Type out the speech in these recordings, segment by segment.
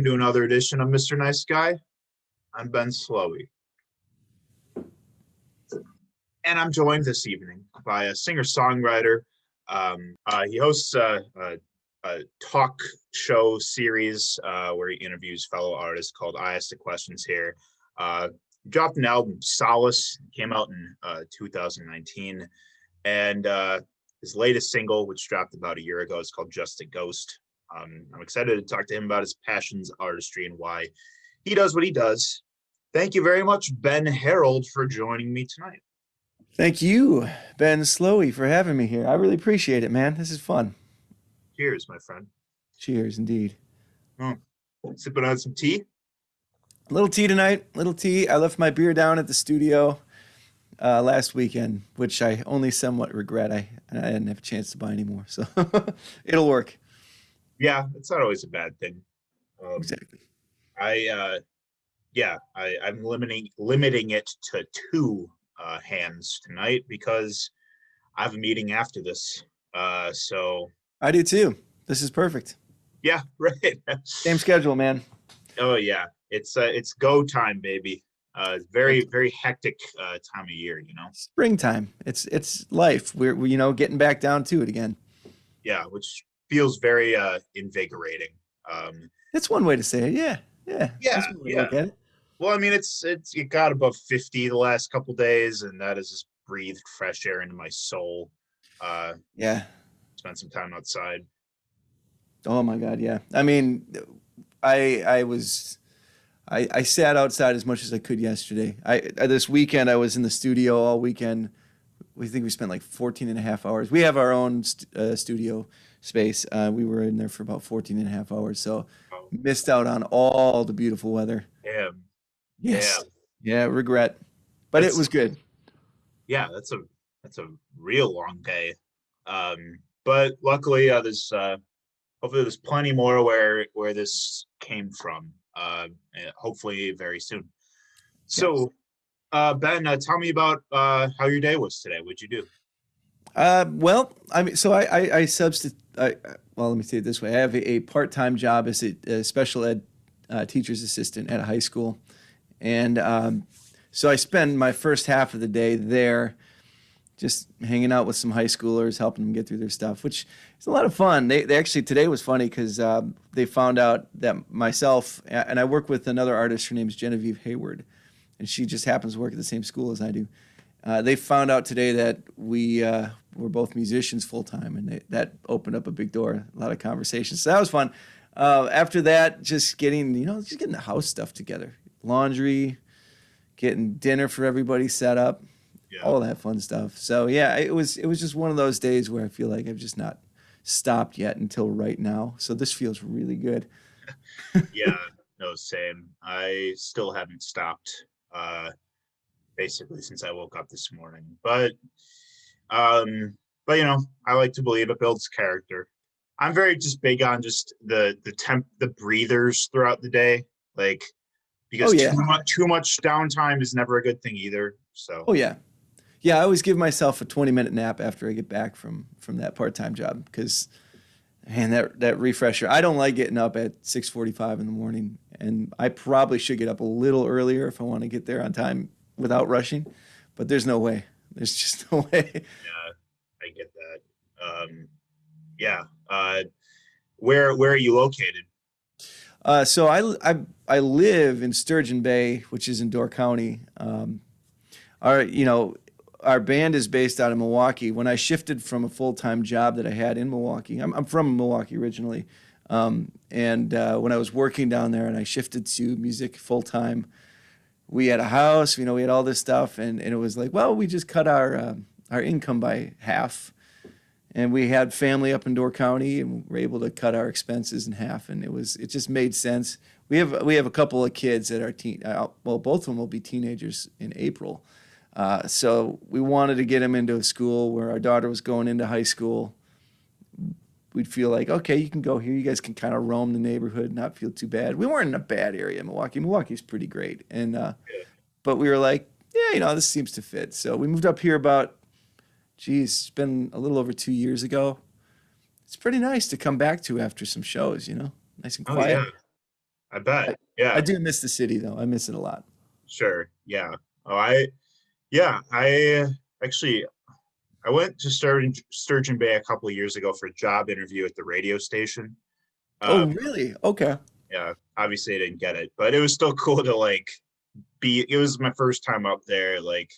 Welcome to another edition of Mr. Nice Guy. I'm Ben Slowey. And I'm joined this evening by a singer-songwriter. Um, uh, he hosts a, a, a talk show series uh, where he interviews fellow artists called I Ask the Questions here. Uh, dropped an album, Solace, came out in uh, 2019. And uh, his latest single, which dropped about a year ago, is called Just a Ghost. Um, I'm excited to talk to him about his passions, artistry, and why he does what he does. Thank you very much, Ben Harold, for joining me tonight. Thank you, Ben Slowey, for having me here. I really appreciate it, man. This is fun. Cheers, my friend. Cheers, indeed. Oh, sipping on some tea. A Little tea tonight. Little tea. I left my beer down at the studio uh, last weekend, which I only somewhat regret. I I didn't have a chance to buy anymore, so it'll work. Yeah, it's not always a bad thing. Um, Exactly. I, uh, yeah, I, I'm limiting limiting it to two uh, hands tonight because I have a meeting after this. Uh, so I do too. This is perfect. yeah, right. Same schedule, man. oh yeah, it's uh, it's go time, baby. Uh, it's very very hectic uh, time of year, you know. Springtime. It's it's life. We're we, you know getting back down to it again. Yeah, which feels very uh, invigorating. Um, That's one way to say it. Yeah, yeah. Yeah, That's one way to look at it. Well, I mean, it's it's it got above fifty the last couple days, and that has just breathed fresh air into my soul. Uh, Yeah. spent some time outside. Oh my God, yeah. I mean, I I was I I sat outside as much as I could yesterday. I uh, this weekend I was in the studio all weekend. We think we spent like 14 and a half hours. We have our own st- uh, studio space. Uh, we were in there for about 14 and a half hours. So missed out on all the beautiful weather. damn. Yes. Yeah, regret. But That's- it was good. Yeah, that's a that's a real long day. Um, but luckily, uh, there's uh, hopefully there's plenty more where where this came from. Uh, hopefully very soon. So, uh, Ben, uh, tell me about uh, how your day was today. What'd you do? Uh, well, I mean, so I, I, I substitute. I, well, let me say it this way: I have a, a part-time job as a, a special ed uh, teacher's assistant at a high school, and um, so I spend my first half of the day there, just hanging out with some high schoolers, helping them get through their stuff, which is a lot of fun. They, they actually today was funny because um, they found out that myself and I work with another artist. Her name is Genevieve Hayward, and she just happens to work at the same school as I do. Uh, they found out today that we uh, were both musicians full time, and they, that opened up a big door, a lot of conversations. So that was fun. Uh, after that, just getting you know, just getting the house stuff together, laundry, getting dinner for everybody set up, Yeah. all that fun stuff. So yeah, it was it was just one of those days where I feel like I've just not stopped yet until right now. So this feels really good. yeah, no, same. I still haven't stopped. Uh, basically since I woke up this morning. But, um, but you know, I like to believe it builds character. I'm very just big on just the the temp the breathers throughout the day, like because Oh, yeah. too much too much downtime is never a good thing either. So Oh yeah, yeah. I always give myself a twenty minute nap after I get back from from that part time job because, man, that that refresher. I don't like getting up at six forty five in the morning, and I probably should get up a little earlier if I want to get there on time without rushing. But there's no way. There's just no way. yeah, I get that. Um, yeah. Uh, where where are you located? Uh, so I, I I live in Sturgeon Bay, which is in Door County. Um, our you know our band is based out of Milwaukee. When I shifted from a full time job that I had in Milwaukee, I'm, I'm from Milwaukee originally, um, and uh, when I was working down there and I shifted to music full time, we had a house. You know, we had all this stuff, and, and it was like, well, we just cut our um our income by half and we had family up in Door County, and we were able to cut our expenses in half, and it was it just made sense. We have we have a couple of kids that are teen. Uh, well, both of them will be teenagers in April, uh, so we wanted to get them into a school where our daughter was going into high school. We'd feel like okay, you can go here. You guys can kind of roam the neighborhood, not feel too bad. We weren't in a bad area, in Milwaukee. Milwaukee's pretty great, and uh, but we were like, yeah, you know, this seems to fit. So we moved up here about geez, it's been a little over two years ago. It's pretty nice to come back to after some shows, you know, nice and Oh quiet. yeah. I bet. Yeah. I do miss the city though. I miss it a lot. Sure. Yeah. Oh, I, yeah, I actually, I went to Sturgeon, Sturgeon Bay a couple of years ago for a job interview at the radio station. oh, Um, really? Okay. yeah, obviously I didn't get it, but it was still cool to like be. It was my first time up there, like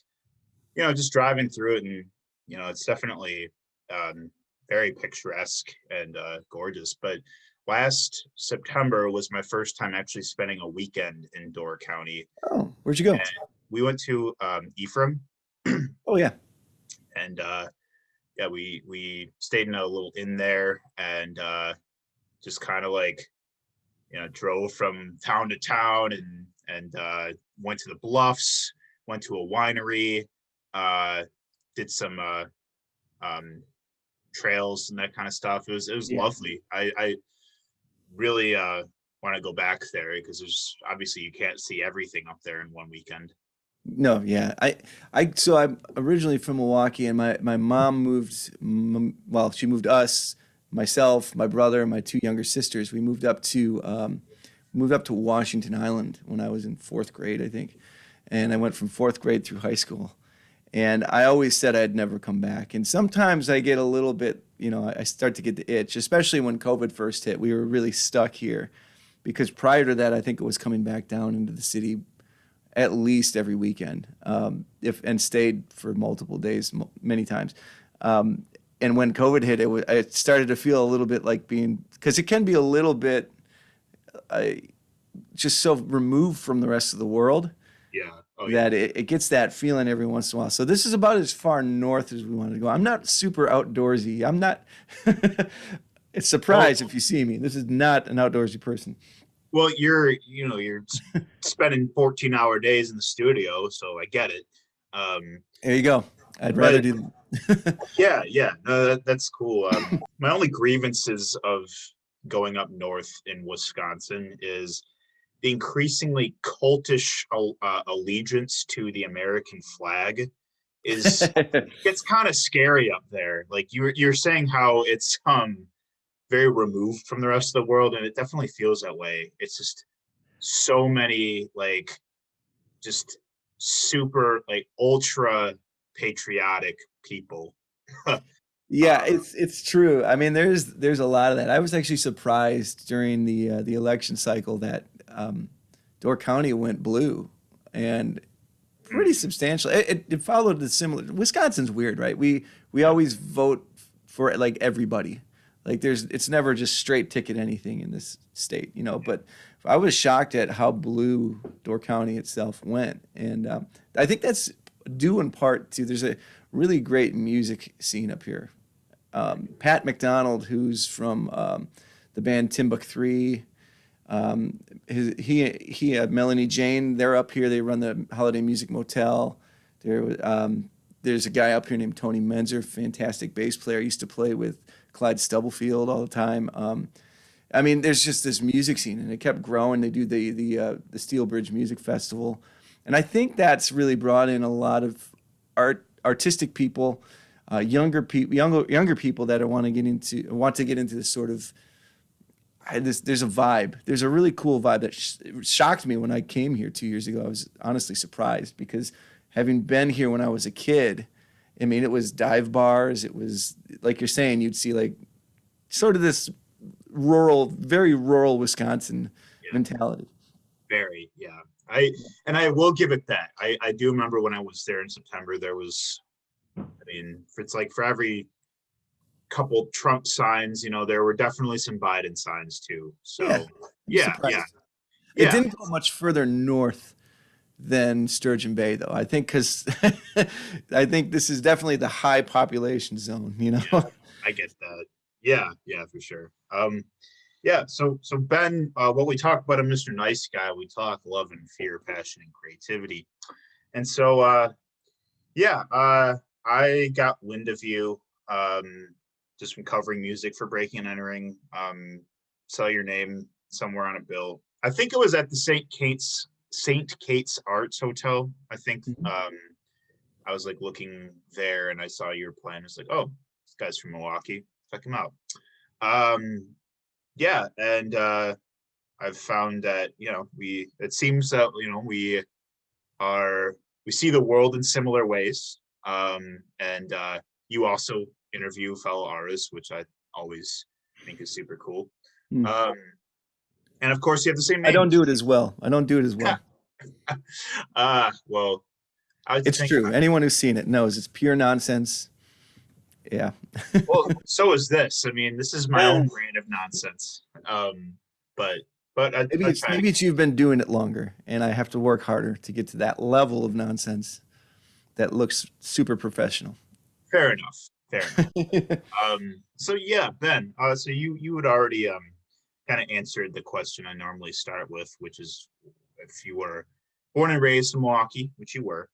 you know, just driving through it, and you know, it's definitely um, very picturesque and uh, gorgeous. But last September was my first time actually spending a weekend in Door County. Oh, where'd you go? We went to um, Ephraim, Oh yeah. And uh, yeah, we we stayed in a little inn there, and uh, just kind of like you know drove from town to town, and and uh, went to the bluffs, went to a winery, uh, did some uh, um, trails and that kind of stuff. It was it was Yeah. lovely. I I really uh, want to go back there because there's obviously you can't see everything up there in one weekend. No, yeah. I, I, so I'm originally from Milwaukee, and my my mom moved. Well, she moved us, myself, my brother, and my two younger sisters. We moved up to um, moved up to Washington Island when I was in fourth grade, I think, and I went from fourth grade through high school. And I always said I'd never come back. And sometimes I get a little bit, you know, I start to get the itch, especially when COVID first hit. We were really stuck here because prior to that, I think it was coming back down into the city at least every weekend, um, if and stayed for multiple days, many times. Um, and when COVID hit, it, wa- it started to feel a little bit like being because it can be a little bit uh, just so removed from the rest of the world Yeah. Oh yeah. that it, it gets that feeling every once in a while. So this is about as far north as we wanted to go. I'm not super outdoorsy. I'm not. it's surprise if you see me. This is not an outdoorsy person. Well, you're you know you're spending 14 hour days in the studio, so I get it. Um, There you go. I'd rather Right. do that. yeah, yeah, no, that, that's cool. Um, my only grievances of going up north in Wisconsin is the increasingly cultish uh, allegiance to the American flag. Is it's kind of scary up there. Like you're you're saying how it's um very removed from the rest of the world, and it definitely feels that way. It's just so many like just super like ultra patriotic people. Yeah, it's it's true. I mean, there's there's a lot of that. I was actually surprised during the uh, the election cycle that um, Door County went blue, and pretty substantial. It, it, it followed the similar. Wisconsin's weird, right? We we always vote for like everybody. Like there's it's never just straight ticket anything in this state, you know. But I was shocked at how blue Door County itself went, and um, I think that's due in part to there's a really great music scene up here um, Pat MacDonald, who's from um, the band Timbuk Three. Um, his, he he uh, Melanie Jane. They're up here. They run the Holiday Music Motel. There um, there's a guy up here named Tony Menzer, fantastic bass player. Used to play with Clyde Stubblefield all the time. Um, I mean, there's just this music scene, and it kept growing. They do the the uh, the Steel Bridge Music Festival, and I think that's really brought in a lot of art artistic people, uh, younger people, younger younger people that want to get into want to get into this sort of. This, there's a vibe. There's a really cool vibe that sh- shocked me when I came here two years ago. I was honestly surprised because having been here when I was a kid, I mean, it was dive bars. It was like you're saying, you'd see like sort of this rural, very rural Wisconsin Yeah. mentality. Very, yeah. I and I will give it that. I I do remember when I was there in September. There was, I mean, for- it's like for every couple Trump signs, you know, there were definitely some Biden signs too. So Yeah. yeah, yeah, It yeah. didn't go much further north than Sturgeon Bay, though. I think because I think this is definitely the high population zone. You know, I get that. Yeah, yeah, for sure. Um, yeah. So, so Ben, uh, what we talk about a Mr. Nice Guy, we talk love and fear, passion and creativity, and so, uh, yeah, uh, I got wind of you, um, just from covering music for Breaking and Entering. Um, saw your name somewhere on a bill. I think it was at the St. Kate's St. Kate's Arts Hotel. I think. Mhm. Um, I was like looking there, and I saw your plan. It's like, oh, this guy's from Milwaukee. Check him out. Um, yeah, and uh, I've found that you know we it seems that you know we are we see the world in similar ways. Um, and uh, you also interview fellow artists, which I always think is super cool. Mm. Um, and of course, you have the same. I don't do it as well. I don't do it as well. uh well, I it's true. Anyone who's seen it knows it's pure nonsense. Yeah. well, so is this. I mean, this is my own brand of nonsense. Um, but but I, maybe it's maybe it's you've been doing it longer, and I have to work harder to get to that level of nonsense that looks super professional. Fair enough. Fair enough. um, so yeah, Ben. Uh, so you you had already um kind of answered the question I normally start with, which is if you were born and raised in Milwaukee, which you were.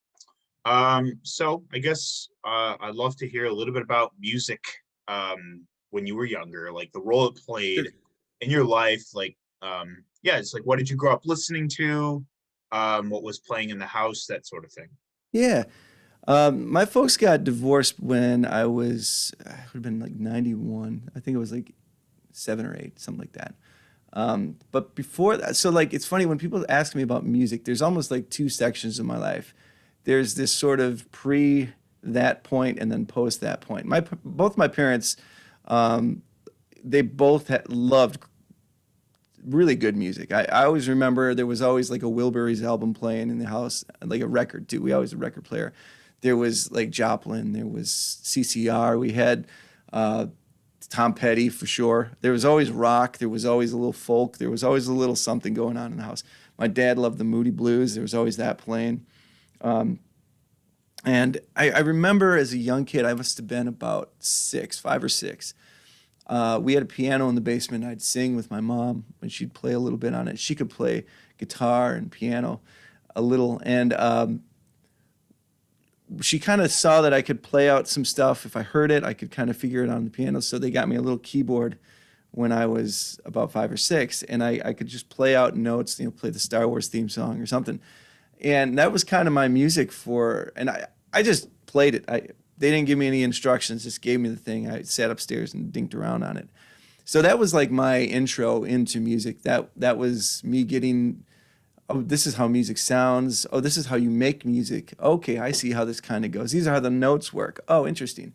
Um, so I guess uh, I'd love to hear a little bit about music um, when you were younger, like the role it played in your life, like um, yeah, it's like what did you grow up listening to? Um, what was playing in the house, that sort of thing. Yeah. Um, my folks got divorced when I was, I would have been like 91. I think it was like seven or eight, something like that. Um, but before that, so like it's funny when people ask me about music, there's almost like two sections of my life. There's this sort of pre that point and then post that point. My both my parents, um, they both had, loved really good music. I, I always remember there was always like a Wilburys album playing in the house, like a record too. We always a record player. There was like Joplin, there was CCR. We had uh, Tom Petty for sure. There was always rock. There was always a little folk. There was always a little something going on in the house. My dad loved the Moody Blues. There was always that playing. Um, and I, I, remember as a young kid, I must have been about six, five or six. Uh, we had a piano in the basement. I'd sing with my mom, and she'd play a little bit on it. She could play guitar and piano a little, and um, she kind of saw that I could play out some stuff. If I heard it, I could kind of figure it on the piano. So they got me a little keyboard when I was about five or six, and I, I could just play out notes, you know, play the Star Wars theme song or something. And that was kind of my music for, and I, I just played it. I, they didn't give me any instructions, just gave me the thing. I sat upstairs and dinked around on it. So that was like my intro into music. That that was me getting oh, this is how music sounds. Oh, this is how you make music. Okay, I see how this kind of goes. These are how the notes work. Oh, interesting.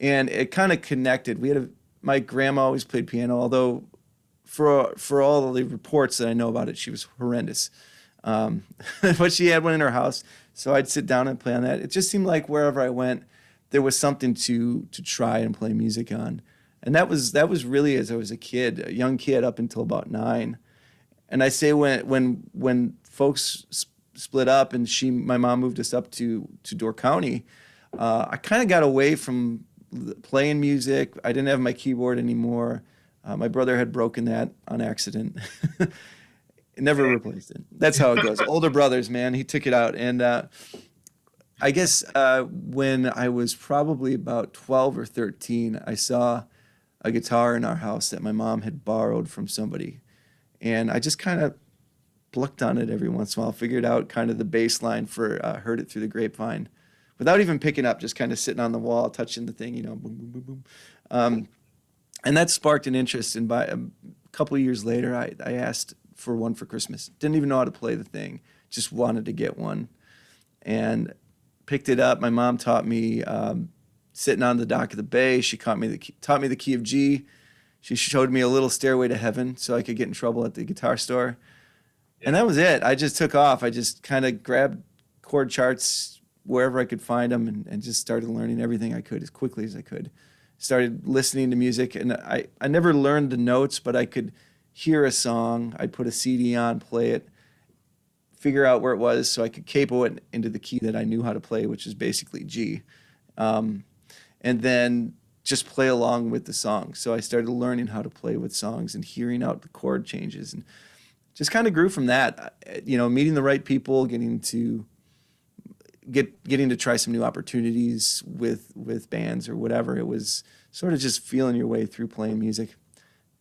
And it kind of connected. We had a, my grandma always played piano, although for for all the reports that I know about it, she was horrendous. Um, but she had one in her house, so I'd sit down and play on that. It just seemed like wherever I went, there was something to to try and play music on, and that was that was really as I was a kid, a young kid up until about nine. And I say when when when folks sp- split up and she my mom moved us up to to Door County, uh, I kind of got away from playing music. I didn't have my keyboard anymore. Uh, my brother had broken that on accident. Never replaced it. That's how it goes. Older brothers, man, he took it out. And uh, I guess uh, when I was probably about 12 or 13, I saw a guitar in our house that my mom had borrowed from somebody and I just kind of plucked on it every once in a while, figured out kind of the bassline for uh, Heard It Through the Grapevine without even picking up, just kind of sitting on the wall, touching the thing, you know, boom, boom, boom, boom. Um, and that sparked an interest. And by a couple of years later, I, I asked for one for Christmas. Didn't even know how to play the thing, just wanted to get one. And picked it up. My mom taught me um, sitting on the dock of the bay. She taught me the key, taught me the key of G she showed me a little stairway to heaven so I could get in trouble at the guitar store. Yeah. And that was it. I just took off. I just kind of grabbed chord charts wherever I could find them and, and just started learning everything I could as quickly as I could. Started listening to music and I, I never learned the notes, but I could hear a song. I'd put a CD on, play it, figure out where it was so I could capo it into the key that I knew how to play, which is basically G. Um, and then just play along with the song. So I started learning how to play with songs and hearing out the chord changes and just kind of grew from that. You know, meeting the right people, getting to get getting to try some new opportunities with with bands or whatever. It was sort of just feeling your way through playing music.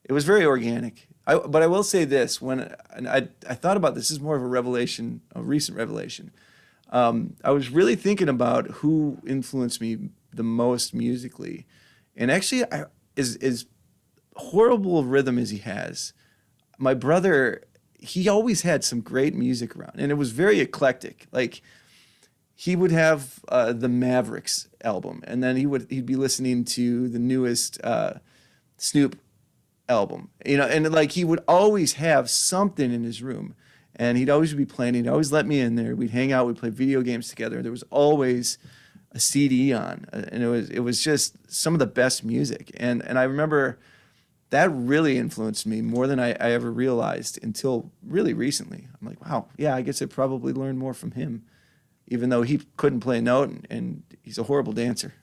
It was very organic. I, but I will say this: when I I thought about this, this is more of a revelation, a recent revelation. Um, I was really thinking about who influenced me the most musically and actually, I, as, as horrible rhythm as he has, my brother he always had some great music around, and it was very eclectic. Like he would have uh, the Mavericks album, and then he would he'd be listening to the newest uh, Snoop album, you know, and like he would always have something in his room, and he'd always be playing. He'd always let me in there. We'd hang out. We'd play video games together. There was always a CD on, uh, and it was it was just some of the best music. And and I remember that really influenced me more than I, I ever realized until really recently. I'm like, wow, yeah, I guess I probably learned more from him, even though he couldn't play a note and, and he's a horrible dancer.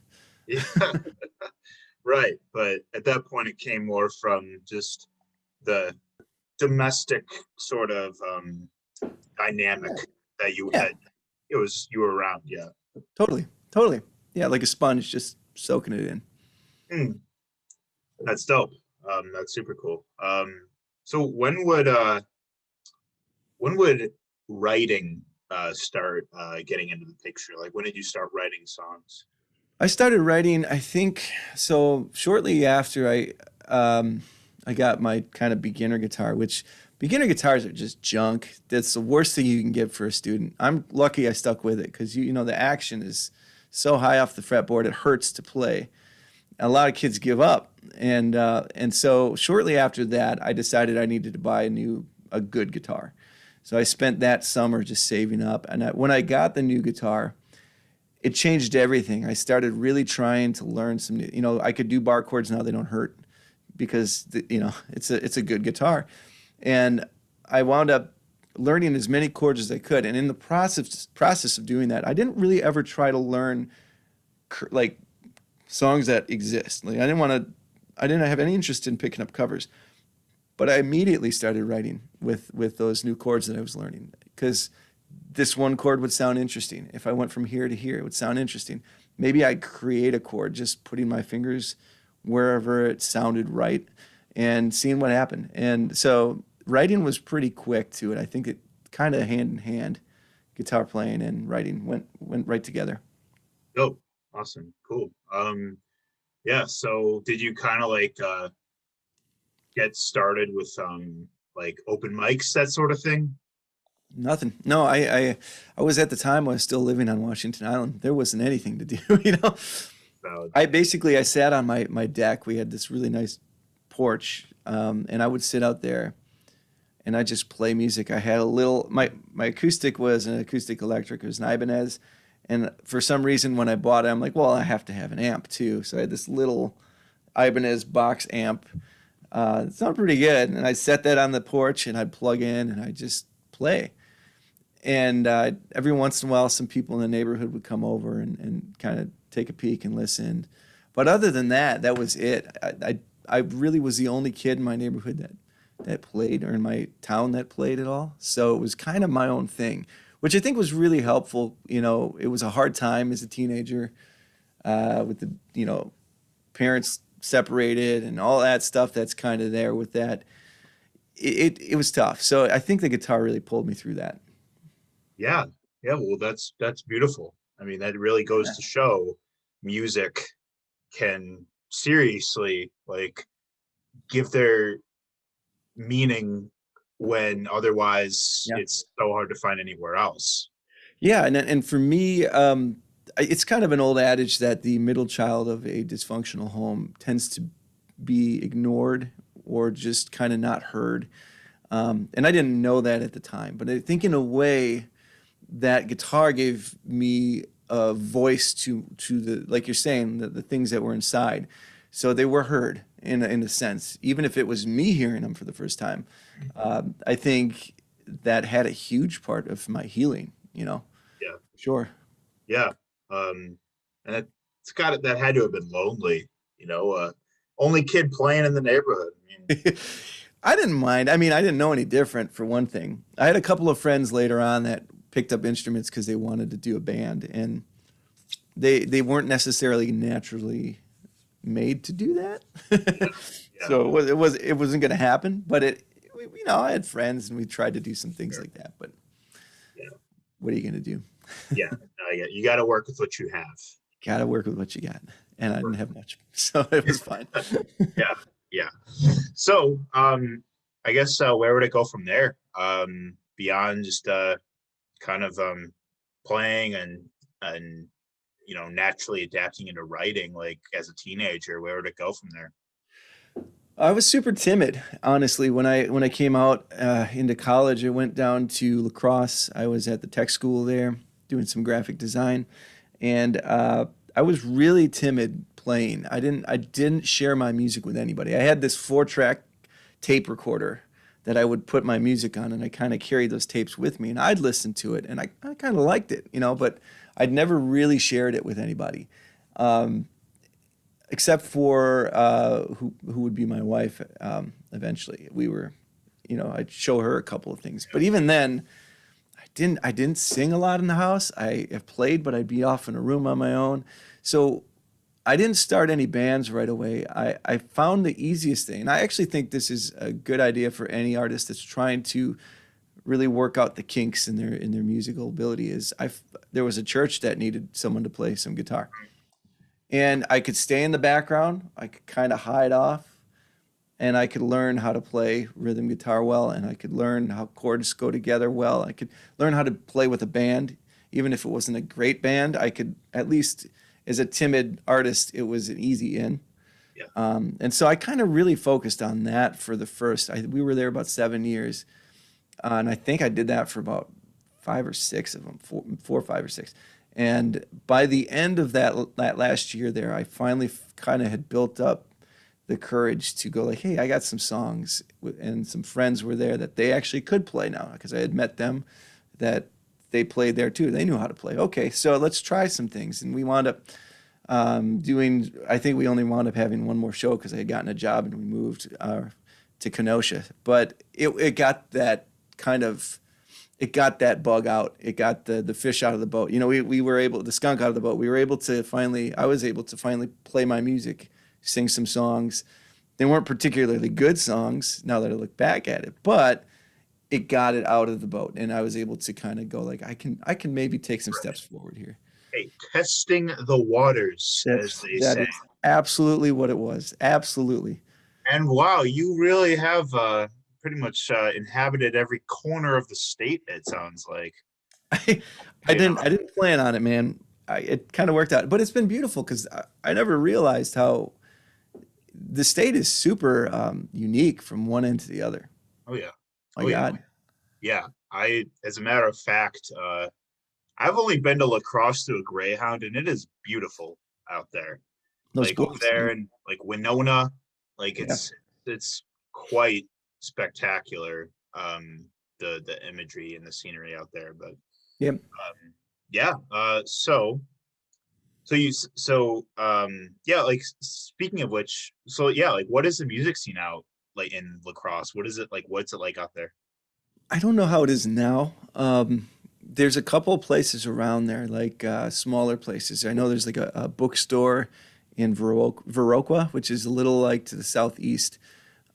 Yeah. right. But at that point, it came more from just the domestic sort of um, dynamic that you Yeah. had. It was you were around. Yeah. Totally, totally. Yeah, like a sponge, just soaking it in. Hmm. That's dope. Um, that's super cool. Um, so when would uh, when would writing uh, start uh, getting into the picture? Like when did you start writing songs? I started writing, I think, so shortly after I um, I got my kind of beginner guitar, which beginner guitars are just junk. That's the worst thing you can get for a student. I'm lucky I stuck with it because you you know the action is so high off the fretboard it hurts to play. A lot of kids give up, and uh, and so shortly after that, I decided I needed to buy a new a good guitar. So I spent that summer just saving up, and I, when I got the new guitar, it changed everything. I started really trying to learn some new, you know, I could do bar chords now they don't hurt because the, you know, it's a it's a good guitar. And I wound up learning as many chords as I could. And in the process process of doing that, I didn't really ever try to learn like songs that exist. Like I didn't want to I didn't have any interest in picking up covers. But I immediately started writing with with those new chords that I was learning because this one chord would sound interesting. If I went from here to here, it would sound interesting. Maybe I'd create a chord just putting my fingers wherever it sounded right and seeing what happened. And so writing was pretty quick to it. I think it kind of hand in hand, guitar playing and writing went went right together. Dope. Awesome. Cool. Um, yeah. So did you kind of like uh, get started with um, like open mics, that sort of thing? Nothing. No, I, I I was at the time I was still living on Washington Island. There wasn't anything to do, you know. Valid. I basically I sat on my my deck. We had this really nice porch, um, and I would sit out there, and I just play music. I had a little my my acoustic was an acoustic electric. It was an Ibanez, and for some reason when I bought it, I'm like, well, I have to have an amp too. So I had this little Ibanez box amp. Uh, it sounded pretty good, and I set that on the porch, and I'd plug in, and I just play. And uh, every once in a while, some people in the neighborhood would come over and, and kind of take a peek and listen. But other than that, that was it. I, I, I really was the only kid in my neighborhood that, that played, or in my town that played at all. So it was kind of my own thing, which I think was really helpful. You know, it was a hard time as a teenager uh, with the, you know, parents separated and all that stuff that's kind of there with that. It, it, it was tough. So I think the guitar really pulled me through that. Yeah. Yeah. Well, that's that's beautiful. I mean, that really goes Yeah. to show music can seriously like give their meaning when otherwise Yeah. it's so hard to find anywhere else. Yeah, and and for me, um, it's kind of an old adage that the middle child of a dysfunctional home tends to be ignored or just kind of not heard. Um, and I didn't know that at the time, but I think in a way, that guitar gave me a voice to to the like you're saying the, the things that were inside, so they were heard in a, in a sense, even if it was me hearing them for the first time. Um, I think that had a huge part of my healing. You know. Yeah. Sure. Yeah. Um, and it, it's got it. That had to have been lonely, you know. Uh, only kid playing in the neighborhood. I mean, I didn't mind. I mean, I didn't know any different for one thing. I had a couple of friends later on that picked up instruments because they wanted to do a band, and they they weren't necessarily naturally made to do that. Yeah. So it was it was it wasn't going to happen. But it, we- you know, I had friends and we tried to do some things like that. But Yeah. what are you going to do? yeah, no, yeah, you got to work with what you have. Got to work with what you got, and I didn't have much, so it was fine. Yeah, yeah. So, um, I guess uh, where would it go from there? um, beyond just uh, kind of um, playing and and you know naturally adapting into writing like as a teenager where would it go from there I was super timid, honestly. When I when I came out uh, into college, I went down to La Crosse. I was at the tech school there doing some graphic design, and uh, I was really timid playing. I didn't I didn't share my music with anybody. I had this four track tape recorder that I would put my music on, and I kind of carried those tapes with me, and I'd listen to it, and I, I kind of liked it, you know, but I'd never really shared it with anybody. Um, except for uh, who who would be my wife um, eventually. We were, you know, I'd show her a couple of things, but even then, I didn't I didn't sing a lot in the house. I have played, but I'd be off in a room on my own. So I didn't start any bands right away. I, I found the easiest thing, and I actually think this is a good idea for any artist that's trying to really work out the kinks in their in their musical ability. Is I there was a church that needed someone to play some guitar and I could stay in the background. I could kind of hide off, and I could learn how to play rhythm guitar well, and I could learn how chords go together well. I could learn how to play with a band, even if it wasn't a great band. I could at least, as a timid artist, it was an easy in. Yeah. Um, and so I kind of really focused on that for the first. I, we were there about seven years, uh, and I think I did that for about five or six of them, four, four or five or six. And by the end of that that last year there, I finally kind of had built up the courage to go like, hey, I got some songs, and some friends were there that they actually could play now because I had met them that they played there too. They knew how to play. Okay, so let's try some things, and we wound up um, doing. I think we only wound up having one more show because I had gotten a job and we moved uh, to Kenosha. But it it got that kind of it got that bug out. It got the the fish out of the boat. You know, we, we were able the skunk out of the boat. We were able to finally I was able to finally play my music, sing some songs. They weren't particularly good songs now that I look back at it, but it got it out of the boat and I was able to kind of go like I can I can maybe take some steps forward here. Hey, testing the waters, That's, as they that say. absolutely what it was. Absolutely. And wow, you really have uh, pretty much uh, inhabited every corner of the state. It sounds like. I, I didn't I didn't plan on it, man. I, it kind of worked out, but it's been beautiful because I, I never realized how the state is super um, unique from one end to the other. Oh yeah. My Oh, yeah. God, Yeah, I, as a matter of fact, uh, I've only been to La Crosse through a Greyhound, and it is beautiful out there. those like over schools, there and like Winona, like Yeah. it's it's quite spectacular. Um, the the imagery and the scenery out there, but Yep. um, yeah. Uh, so so you so um yeah like speaking of which so yeah like what is the music scene out like in La Crosse what is it like what's it like out there I don't know how it is now. Um, there's a couple of places around there, like uh, smaller places. I know there's like a, a bookstore in Viroqua, Viroqua, which is a little like to the southeast.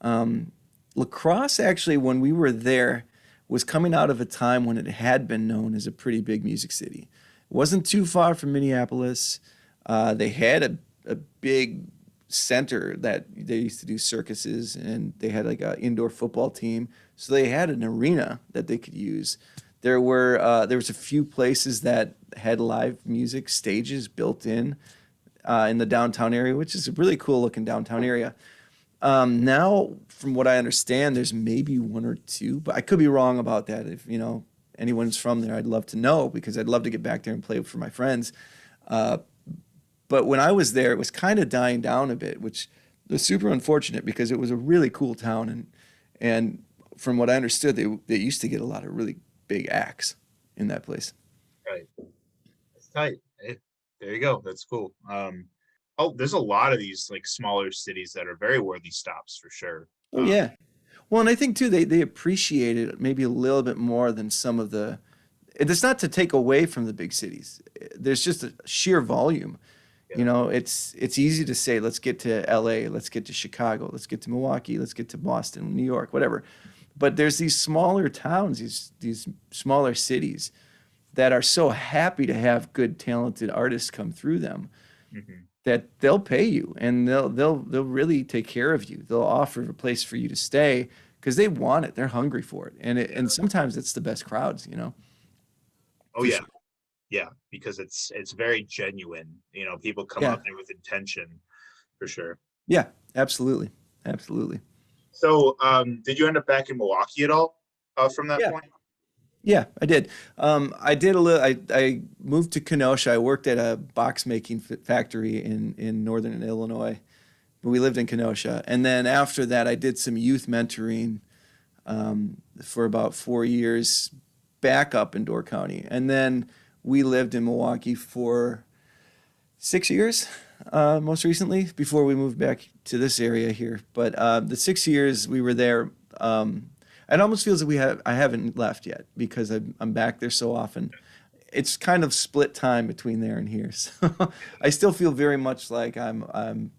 Um, La Crosse, actually, when we were there, was coming out of a time when it had been known as a pretty big music city. It wasn't too far from Minneapolis. Uh, they had a, a big center that they used to do circuses, and they had like an indoor football team. So they had an arena that they could use. There were uh, there was a few places that had live music stages built in uh, in the downtown area, which is a really cool looking downtown area. Um, now, from what I understand, there's maybe one or two, but I could be wrong about that. If you know anyone's from there, I'd love to know because I'd love to get back there and play for my friends. Uh, but when I was there, it was kind of dying down a bit, which was super unfortunate because it was a really cool town and and from what I understood, they they used to get a lot of really big acts in that place. right that's tight there you go that's cool um oh there's a lot of these like smaller cities that are very worthy stops for sure Oh yeah. Well, and I think too they they appreciate it maybe a little bit more than some of the. It's not to take away from the big cities. There's just a sheer volume. Yeah. You know, it's it's easy to say let's get to L.A., let's get to Chicago, let's get to Milwaukee, let's get to Boston, New York, whatever. But there's these smaller towns, these these smaller cities that are so happy to have good, talented artists come through them mhm. That they'll pay you and they'll they'll they'll really take care of you. They'll offer a place for you to stay because they want it. They're hungry for it, and it, and sometimes it's the best crowds, you know. Oh yeah, yeah, because it's it's very genuine. You know, people come Yeah. out there with intention, for sure. Yeah, absolutely, absolutely. So, um, did you end up back in Milwaukee at all uh, from that Yeah. point? Yeah, I did. Um, I did a little. I, I moved to Kenosha. I worked at a box making factory in in northern Illinois. We lived in Kenosha, and then after that, I did some youth mentoring um, for about four years back up in Door County, and then we lived in Milwaukee for six years, uh, most recently, before we moved back to this area here. But uh, the six years we were there, um, it almost feels that we have I haven't left yet because I'm, I'm back there so often. It's kind of split time between there and here, so I still feel very much like I'm I'm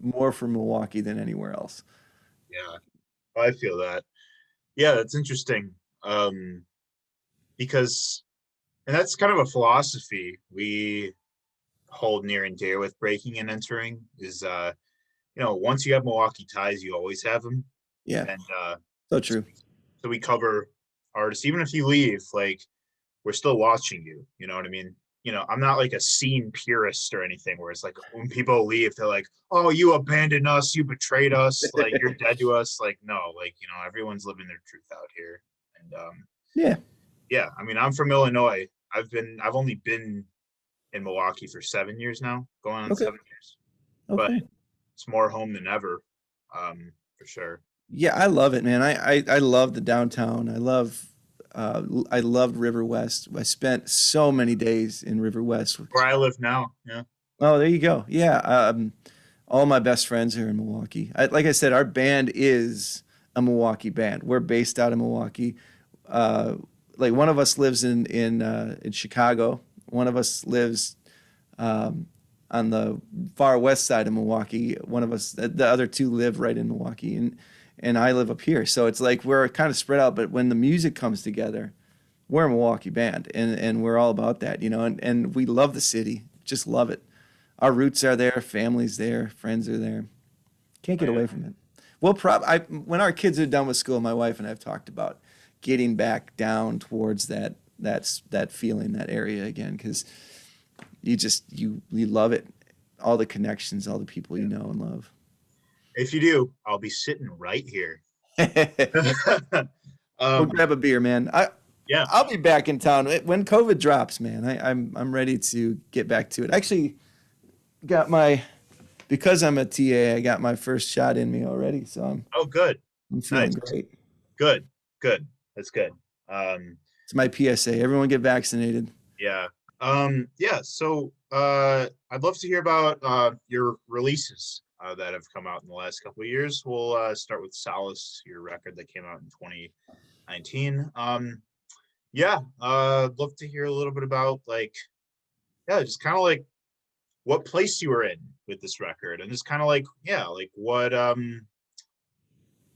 more from Milwaukee than anywhere else. Yeah, I feel that. Yeah, that's interesting. Um, because, and that's kind of a philosophy we hold near and dear with breaking and entering is, uh, you know, once you have Milwaukee ties, you always have them. Yeah, And uh, so true. so we cover artists, even if you leave, like we're still watching you. You know what I mean? You know, I'm not like a scene purist or anything where it's like when people leave, they're like, "Oh, you abandoned us, you betrayed us, like you're dead to us." Like, no, like you know, everyone's living their truth out here. And um, Yeah, yeah, I mean, I'm from Illinois. I've been, I've only been in Milwaukee for seven years now, going on Okay. seven years. But okay. it's more home than ever, um, for sure. Yeah, I love it, man. I, I, I love the downtown. I love uh, I loved Riverwest. I spent so many days in Riverwest. Where I live now, yeah. Oh, there you go. Yeah, um, all my best friends are in Milwaukee. I, like I said, our band is a Milwaukee band. We're based out of Milwaukee. Uh, like one of us lives in in uh, in Chicago. One of us lives um, on the far west side of Milwaukee. One of us, the the other two, live right in Milwaukee, and and I live up here. So it's like we're kind of spread out. But when the music comes together, we're a Milwaukee band, and and we're all about that, you know. And and we love the city, just love it. Our roots are there, families there, friends are there. Can't get away from it. Well, prob I when our kids are done with school, my wife and I have talked about getting back down towards that that's that feeling, that area again, because you just you you love it, all the connections, all the people you know and love. If you do, I'll be sitting right here. We'll um, grab a beer, man. I Yeah. I'll be back in town when COVID drops, man. I, I'm I'm ready to get back to it. Actually, got my because I'm a TA. I got my first shot in me already, so I'm oh, good, I'm feeling Nice. great. good, good. That's good. Um, It's my PSA. Everyone get vaccinated. yeah. Um, yeah. So uh, I'd love to hear about uh, your releases uh, that have come out in the last couple of years. We'll uh, start with Solace, your record that came out in 2019. Um, yeah. Uh, love to hear a little bit about like, yeah, just kind of like what place you were in with this record and just kind of like, yeah, like what, um,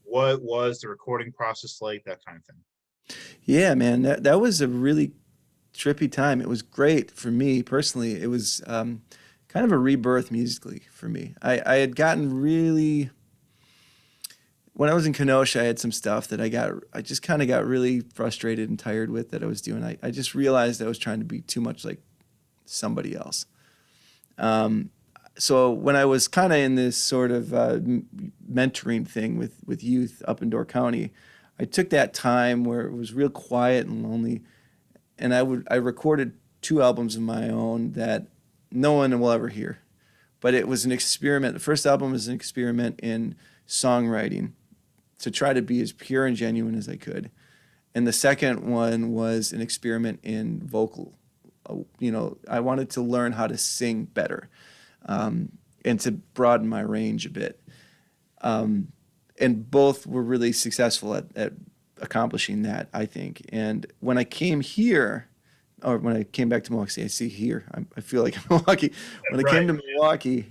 what was the recording process like, that kind of thing. Yeah, man, that that was a really trippy time. It was great for me personally. It was um, kind of a rebirth musically for me. I, I had gotten really when I was in Kenosha, I had some stuff that I got I just kind of got really frustrated and tired with that I was doing. I, I just realized I was trying to be too much like somebody else. Um, so when I was kind of in this sort of uh, mentoring thing with with youth up in Door County, I took that time where it was real quiet and lonely, and I would I recorded two albums of my own that no one will ever hear, but it was an experiment. The first album was an experiment in songwriting to try to be as pure and genuine as I could, and the second one was an experiment in vocal. Uh, You know, I wanted to learn how to sing better, um, and to broaden my range a bit Um, and both were really successful at, at accomplishing that, I think. And when I came here, or when I came back to Milwaukee, I see here, I, I feel like I'm Milwaukee. When I came to Milwaukee,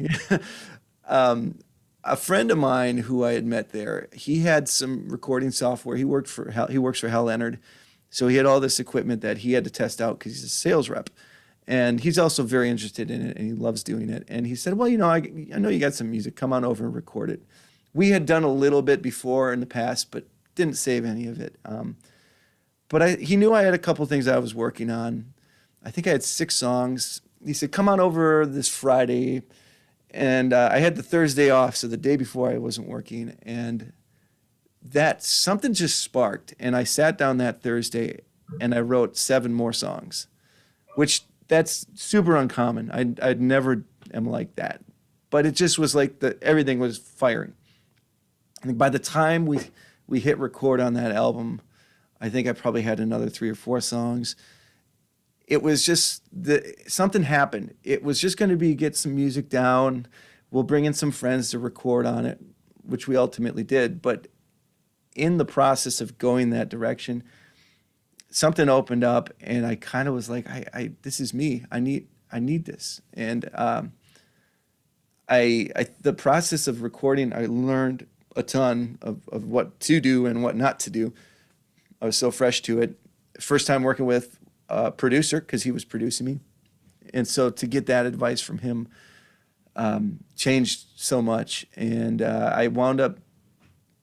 um, a friend of mine who I had met there, he had some recording software. He worked for Hal, he works for Hal Leonard, so he had all this equipment that he had to test out because he's a sales rep. And he's also very interested in it and he loves doing it. And he said, Well, you know, I, I know you got some music. Come on over and record it we had done a little bit before in the past, but didn't save any of it. Um, but I, he knew I had a couple things I was working on. I think I had six songs. He said, "Come on over this Friday," and uh, I had the Thursday off, so the day before I wasn't working, and that something just sparked, and I sat down that Thursday and I wrote seven more songs, which that's super uncommon. I I never am like that, but it just was like the everything was firing. I think by the time we we hit record on that album, I think I probably had another three or four songs. It was just the something happened. It was just going to be get some music down. We'll bring in some friends to record on it, which we ultimately did. But in the process of going that direction, something opened up, and I kind of was like, I, I, this is me. I need, I need this. And um, I, I, the process of recording, I learned a ton of, of what to do and what not to do. I was so fresh to it. First time working with a producer because he was producing me, and so to get that advice from him um, changed so much. And uh, I wound up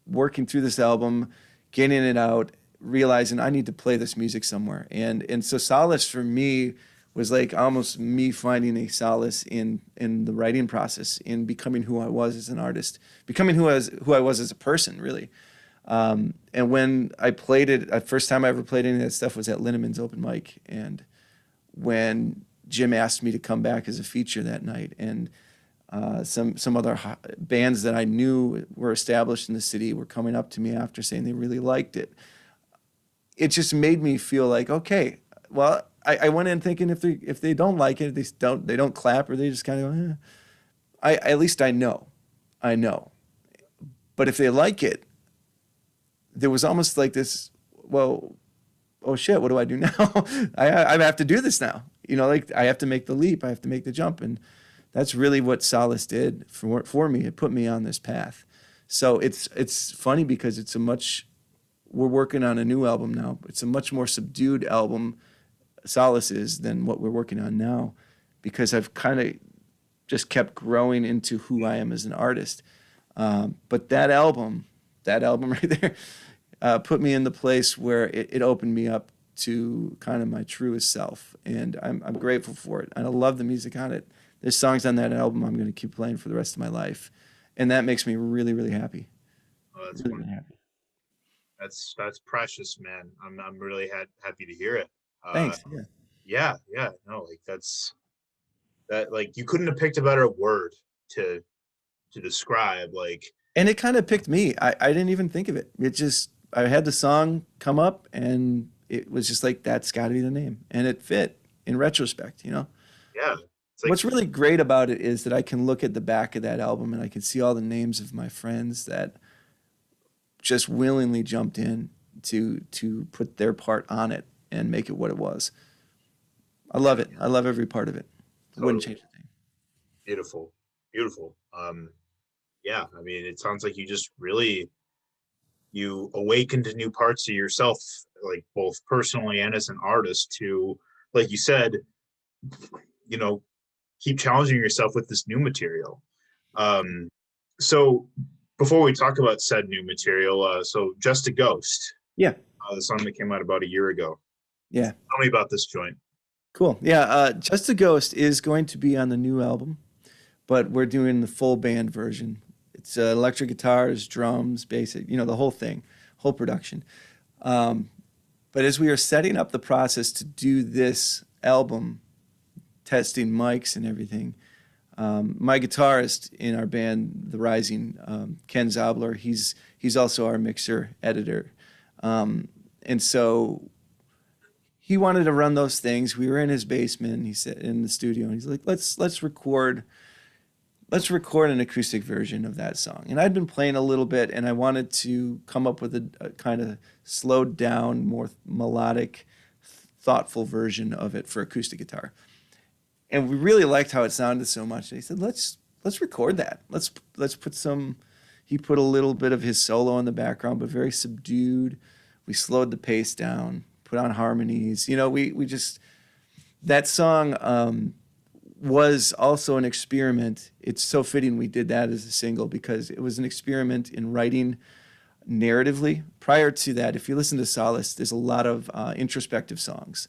working through this album, getting it out, realizing I need to play this music somewhere. And and so solace for me was like almost me finding a solace in in the writing process, in becoming who I was as an artist, becoming who I was who I was as a person, really. Um, and when I played it, the first time I ever played any of that stuff was at Linneman's open mic, and when Jim asked me to come back as a feature that night, and uh, some some other bands that I knew were established in the city were coming up to me after saying they really liked it. It just made me feel like okay, well, I, I went in thinking if they if they don't like it, they don't they don't clap or they just kind of, eh. I at least I know, I know. But if they like it, there was almost like this. Well, oh shit, what do I do now? I I have to do this now. You know, like I have to make the leap. I have to make the jump and that's really what Solace did for for me. It put me on this path. So it's it's funny because it's a much we're working on a new album now. It's a much more subdued album, Solace is, than what we're working on now, because I've kind of just kept growing into who I am as an artist. Um, but that album, that album right there, uh, put me in the place where it, it opened me up to kind of my truest self, and I'm I'm grateful for it. And I love the music on it there's songs on that album I'm going to keep playing for the rest of my life, and that makes me really, really happy. Oh, that's really, really happy. That's that's precious, man. I'm I'm really ha- happy to hear it. Uh, Thanks. Yeah. Yeah, yeah. No, like that's that. Like you couldn't have picked a better word to to describe like. And it kind of picked me. I I didn't even think of it. It just I had the song come up and it was just like that's got to be the name, and it fit in retrospect. You know. Yeah, like, What's really great about it is that I can look at the back of that album and I can see all the names of my friends that just willingly jumped in to to put their part on it and make it what it was. I love it. I love every part of it. I wouldn't change a thing. Beautiful, beautiful. Um, yeah, I mean, it sounds like you just really you awakened new parts of yourself, like both personally and as an artist. To, like you said, you know, keep challenging yourself with this new material. Um, so before we talk about said new material, uh, so just a ghost. Yeah. Uh, the song that came out about a year ago. Yeah. Tell me about this joint. Cool. Yeah. Uh, just a ghost is going to be on the new album, but we're doing the full band version. It's uh, electric guitars, drums, bass, you know, the whole thing, whole production. Um, but as we are setting up the process to do this album, testing mics and everything. Um, my guitarist in our band, The Rising, um, Ken Zabler, he's he's also our mixer editor, um, and so he wanted to run those things. We were in his basement. He said in the studio, and he's like, "Let's let's record." Let's record an acoustic version of that song. And I'd been playing a little bit, and I wanted to come up with a, a kind of slowed down, more melodic, thoughtful version of it for acoustic guitar and we really liked how it sounded so much. He said, "Let's let's record that. Let's let's put some." He put a little bit of his solo in the background, but very subdued. We slowed the pace down, put on harmonies. You know, we we just that song um, was also an experiment. It's so fitting we did that as a single because it was an experiment in writing narratively. Prior to that, if you listen to Solace, there's a lot of uh, introspective songs.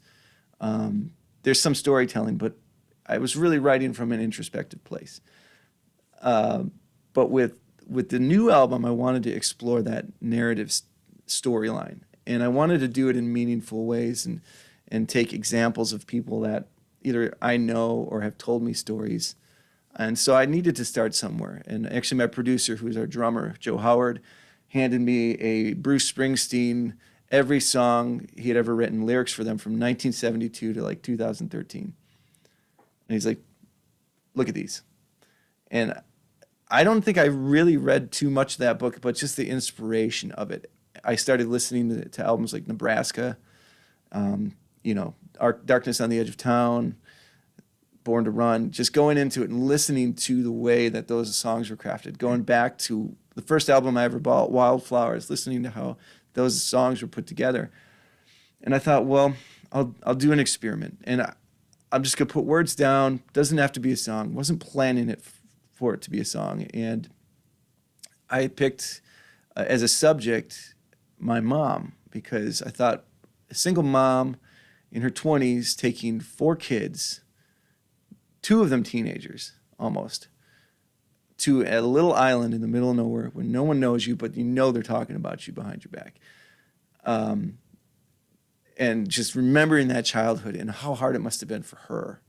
Um, there's some storytelling, but I was really writing from an introspective place. Uh, but with with the new album, I wanted to explore that narrative storyline, and I wanted to do it in meaningful ways and and take examples of people that either I know or have told me stories. And so I needed to start somewhere. And actually, my producer, who's our drummer, Joe Howard, handed me a Bruce Springsteen every song he had ever written lyrics for them from 1972 to like 2013. And he's like, look at these. And I don't think I really read too much of that book, but just the inspiration of it. I started listening to, to albums like Nebraska, um, you know, Darkness on the Edge of Town, Born to Run, just going into it and listening to the way that those songs were crafted, going back to the first album I ever bought, Wildflowers, listening to how those songs were put together. And I thought, well, I'll, I'll do an experiment. And I, I'm just going to put words down. Doesn't have to be a song. Wasn't planning it f- for it to be a song. And I picked uh, as a subject my mom because I thought a single mom in her 20s taking four kids, two of them teenagers almost, to a little island in the middle of nowhere where no one knows you, but you know they're talking about you behind your back. Um, and just remembering that childhood and how hard it must have been for her.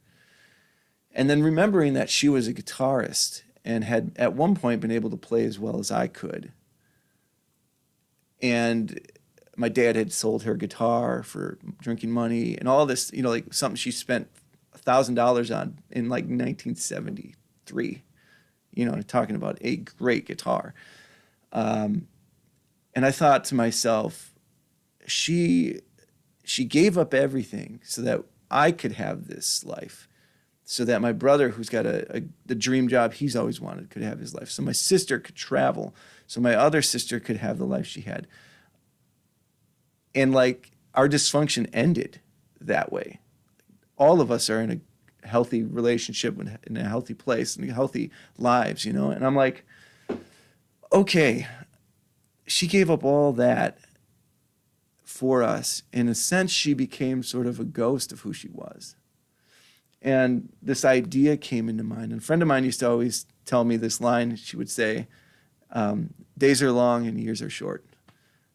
And then remembering that she was a guitarist and had at one point been able to play as well as I could. And my dad had sold her guitar for drinking money and all this, you know, like something she spent thousand dollars on in like 1973, you know, talking about a great guitar. Um, and I thought to myself, she, she gave up everything so that I could have this life so that my brother who's got a, a, the dream job he's always wanted could have his life so my sister could travel so my other sister could have the life she had and like our dysfunction ended that way. All of us are in a healthy relationship in a healthy place and healthy lives, you know. And I'm like, okay, she gave up all that for us. In a sense, she became sort of a ghost of who she was. And this idea came into mind. And a friend of mine used to always tell me this line. She would say, um, Days are long and years are short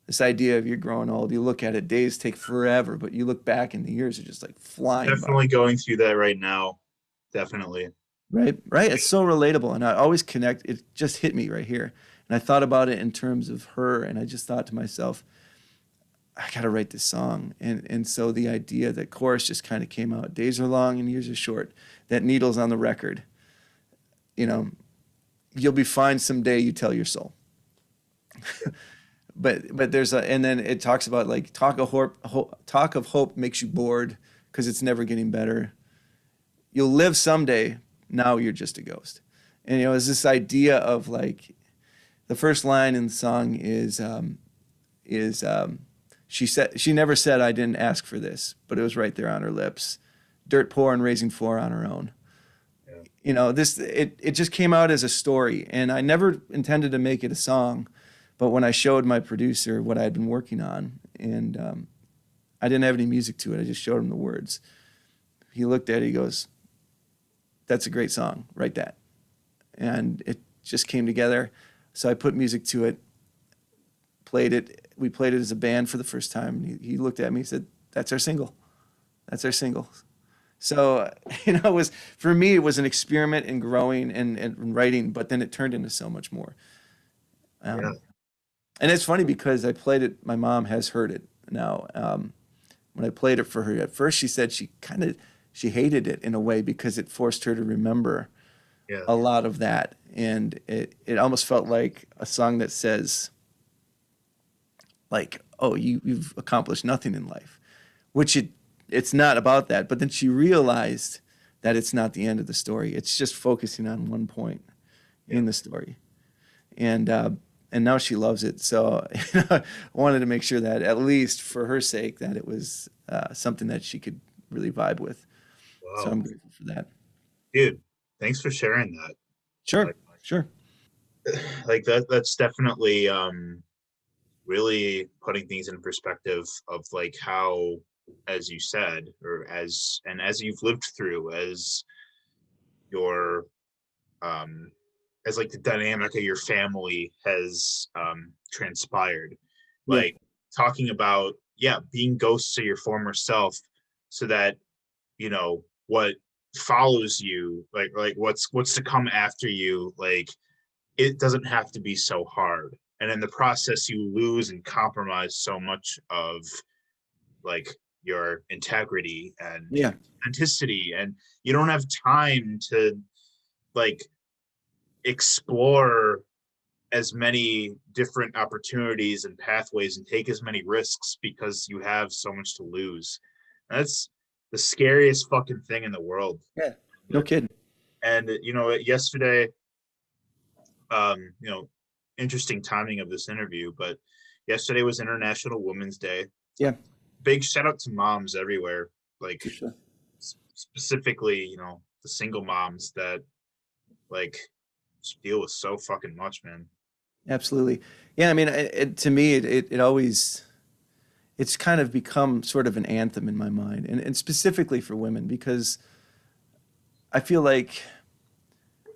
this idea of you're growing old. You look at it, days take forever, but you look back and the years are just like flying. Definitely by. going through that right now. Definitely. Right, right. It's so relatable, and I always connect. It just hit me right here, and I thought about it in terms of her, and I just thought to myself, I got to write this song, and and so the idea that chorus just kind of came out. Days are long and years are short. That needle's on the record. You know, you'll be fine someday. You tell your soul. but but there's a and then it talks about like talk of hope, talk of hope makes you bored because it's never getting better. You'll live someday. Now you're just a ghost. And you know, it's this idea of like the first line in the song is um, is um, she said she never said I didn't ask for this, but it was right there on her lips. Dirt poor and raising four on her own. Yeah. You know, this it it just came out as a story, and I never intended to make it a song but when I showed my producer what I had been working on, and um, I didn't have any music to it, I just showed him the words. He looked at it, he goes, That's a great song, write that. And it just came together. So I put music to it, played it. We played it as a band for the first time. He, he looked at me, he said, That's our single. That's our single. So, you know, it was for me, it was an experiment in growing and, and writing, but then it turned into so much more. Um, yeah and it's funny because I played it. My mom has heard it now. Um, when I played it for her, at first she said she kind of she hated it in a way because it forced her to remember yeah. a lot of that, and it it almost felt like a song that says, like, "Oh, you you've accomplished nothing in life," which it it's not about that. But then she realized that it's not the end of the story. It's just focusing on one point yeah. in the story, and. Uh, and now she loves it. So you know, I wanted to make sure that at least for her sake, that it was uh, something that she could really vibe with. Wow. So I'm grateful for that. Dude, thanks for sharing that. Sure, like, sure. Like that. That's definitely. um really putting things in perspective of like how as you said or as and as you've lived through as your um as like the dynamic of your family has um transpired Yeah. like talking about yeah being ghosts of your former self so that you know what follows you like like what's what's to come after you like it doesn't have to be so hard and in the process you lose and compromise so much of like your integrity and Yeah. authenticity and you don't have time to like explore as many different opportunities and pathways and take as many risks because you have so much to lose that's the scariest fucking thing in the world Yeah. No kidding. and you know yesterday um you know interesting timing of this interview but yesterday was international women's day Yeah. big shout out to moms everywhere like sure. specifically you know the single moms that like deal with so fucking much man Absolutely. Yeah, I mean, it, it, to me, it, it, always, it's kind of become sort of an anthem in my mind, and, and specifically for women, because I feel like,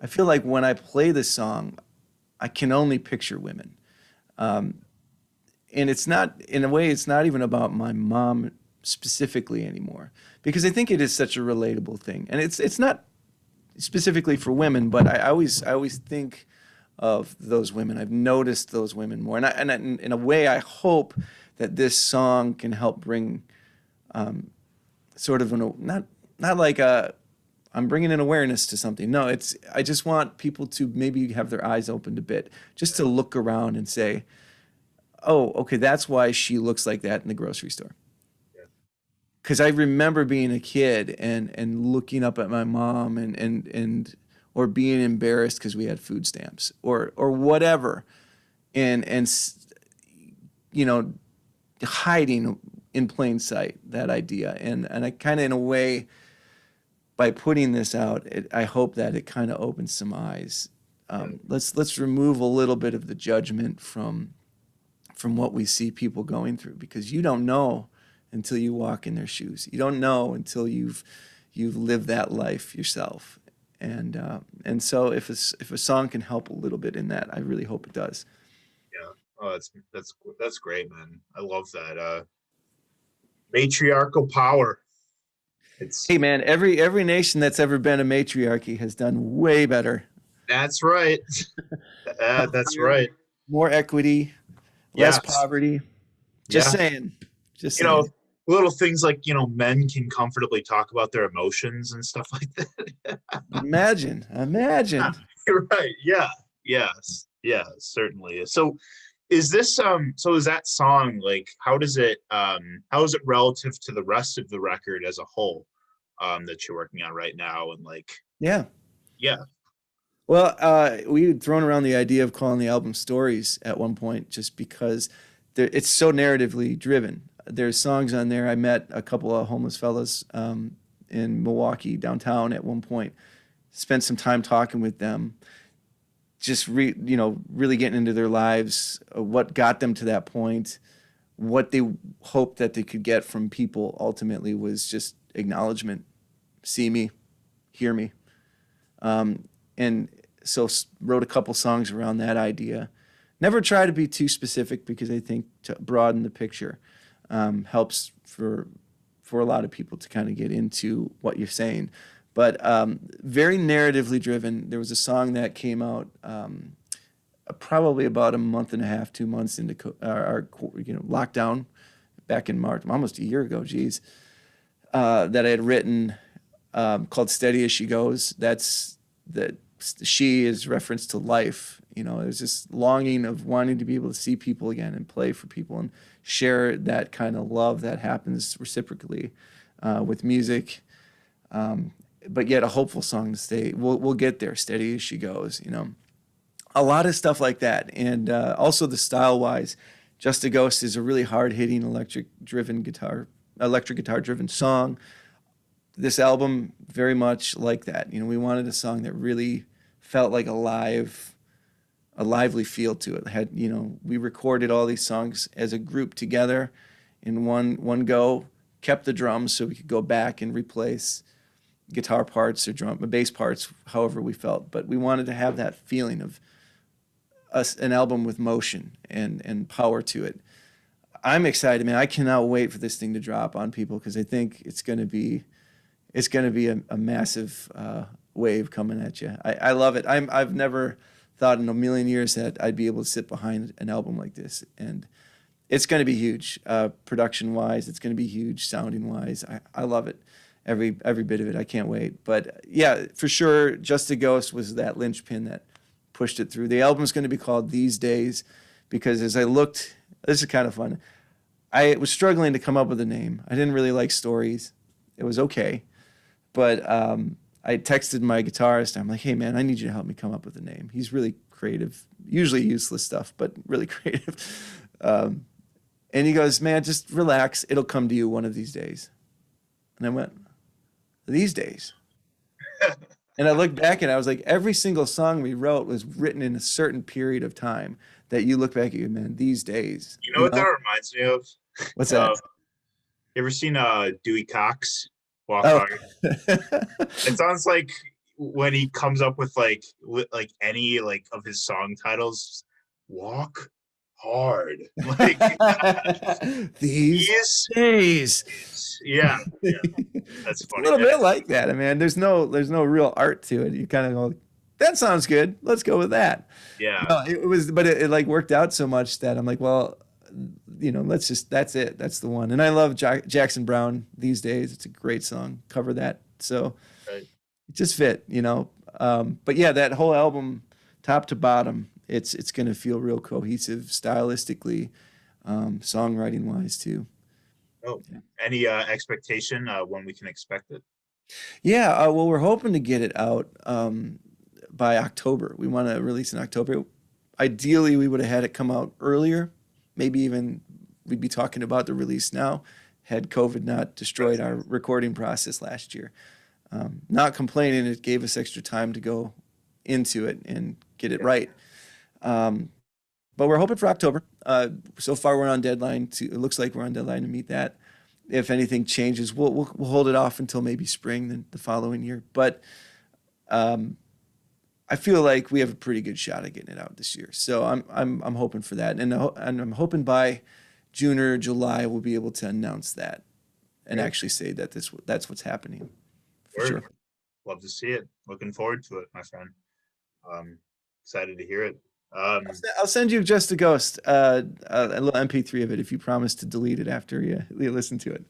I feel like when I play this song, I can only picture women. Um, and it's not, in a way, it's not even about my mom specifically anymore, because I think it is such a relatable thing. And it's, it's not specifically for women, but I, I always, I always think, of those women. I've noticed those women more, and, I, and I, in a way, I hope that this song can help bring um, sort of an not not like a I'm bringing an awareness to something. No, it's I just want people to maybe have their eyes opened a bit, just to look around and say, "Oh, okay, that's why she looks like that in the grocery store." Because I remember being a kid and and looking up at my mom and and and or being embarrassed because we had food stamps or or whatever, and and you know hiding in plain sight that idea. And and I kind of in a way by putting this out it, I hope that it kind of opens some eyes. Um, let's let's remove a little bit of the judgment from from what we see people going through. Because you don't know until you walk in their shoes. You don't know until you've you've lived that life yourself. And uh, and so if a, if a song can help a little bit in that, I really hope it does. Yeah, oh that's that's that's great man i love that uh matriarchal power it's Hey man, every every nation that's ever been a matriarchy has done way better. that's right uh, that's right More equity, less Yes. poverty. Just Yeah. saying. Just you know saying. Little things like you know men can comfortably talk about their emotions and stuff like that imagine, imagine. You're right yeah yes yeah certainly so is this um so is that song like how does it um how is it relative to the rest of the record as a whole um that you're working on right now and like Yeah. yeah Well, uh, we had thrown around the idea of calling the album Stories at one point just because it's so narratively driven. There's songs on there. I met a couple of homeless fellas um, in Milwaukee downtown at one point, spent some time talking with them, just re, you know, really getting into their lives, uh, what got them to that point, what they hoped that they could get from people ultimately was just acknowledgement, see me, hear me. Um, and so wrote a couple songs around that idea. Never try to be too specific because I think to broaden the picture um, helps for for a lot of people to kind of get into what you're saying. But um, very narratively driven. There was a song that came out um, probably about a month and a half, two months into co- our, our you know lockdown back in March, almost a year ago. Geez, uh, that I had written um, called "Steady as She Goes." That's that she is reference to life. You know, there's this longing of wanting to be able to see people again and play for people and share that kind of love that happens reciprocally uh, with music. Um, but yet a hopeful song to stay. We'll we'll get there. Steady as she goes. You know, a lot of stuff like that, and uh, also the style wise. Just a Ghost is a really hard hitting electric driven guitar, electric guitar driven song this album very much like that. You know, we wanted a song that really felt like a live a lively feel to it. Had you know, we recorded all these songs as a group together in one one go. Kept the drums so we could go back and replace guitar parts or drum bass parts, however we felt. But we wanted to have that feeling of us an album with motion and and power to it. I'm excited, man. I cannot wait for this thing to drop on people because I think it's going to be it's going to be a, a massive uh, wave coming at you. I, I love it. I'm I've never thought in a million years that I'd be able to sit behind an album like this, and it's going to be huge, uh, production wise. It's going to be huge, sounding wise. I, I love it, every every bit of it. I can't wait. But yeah, for sure, Just a Ghost was that linchpin that pushed it through. The album's going to be called These Days because as I looked, this is kind of fun. I was struggling to come up with a name. I didn't really like stories. It was okay, but um, I texted my guitarist. I'm like, hey man, I need you to help me come up with a name. He's really creative, usually useless stuff, but really creative. Um, and he goes, man, just relax. It'll come to you one of these days. And I went, these days. and I looked back and I was like, every single song we wrote was written in a certain period of time that you look back at you, man, these days. You know what that reminds me of? What's that? Uh, you ever seen uh Dewey Cox walk oh. it sounds like when he comes up with like like any like of his song titles, walk hard. Like these days. Yeah, yeah. That's funny. a little bit like that. I mean, there's no there's no real art to it. You kind of go, that sounds good. Let's go with that. Yeah. No, it was, but it, it, like worked out so much that I'm like, well, you know, let's just that's it. That's the one. And I love Jack, Jackson Browne these days. It's a great song. Cover that. So right. it just fit, you know. Um, but yeah, that whole album, top to bottom, it's it's going to feel real cohesive stylistically, um, songwriting wise too. Oh, yeah. any uh, expectation uh, when we can expect it? Yeah, uh, well, we're hoping to get it out um, by October. We want to release in October. Ideally, we would have had it come out earlier. Maybe even we'd be talking about the release now, had COVID not destroyed our recording process last year. Um, not complaining, it gave us extra time to go into it and get it right. Um, but we're hoping for October. Uh, so far, we're on deadline. To, it looks like we're on deadline to meet that. If anything changes, we'll, we'll, we'll hold it off until maybe spring the, the following year. But um, I feel like we have a pretty good shot at getting it out this year. So I'm I'm I'm hoping for that, and and I'm hoping by June or July we'll be able to announce that and actually say that this that's what's happening. For sure. Love to see it. Looking forward to it, my friend. Um, excited to hear it. Um, I'll send you just a ghost, uh, a little MP3 of it if you promise to delete it after you, you listen to it.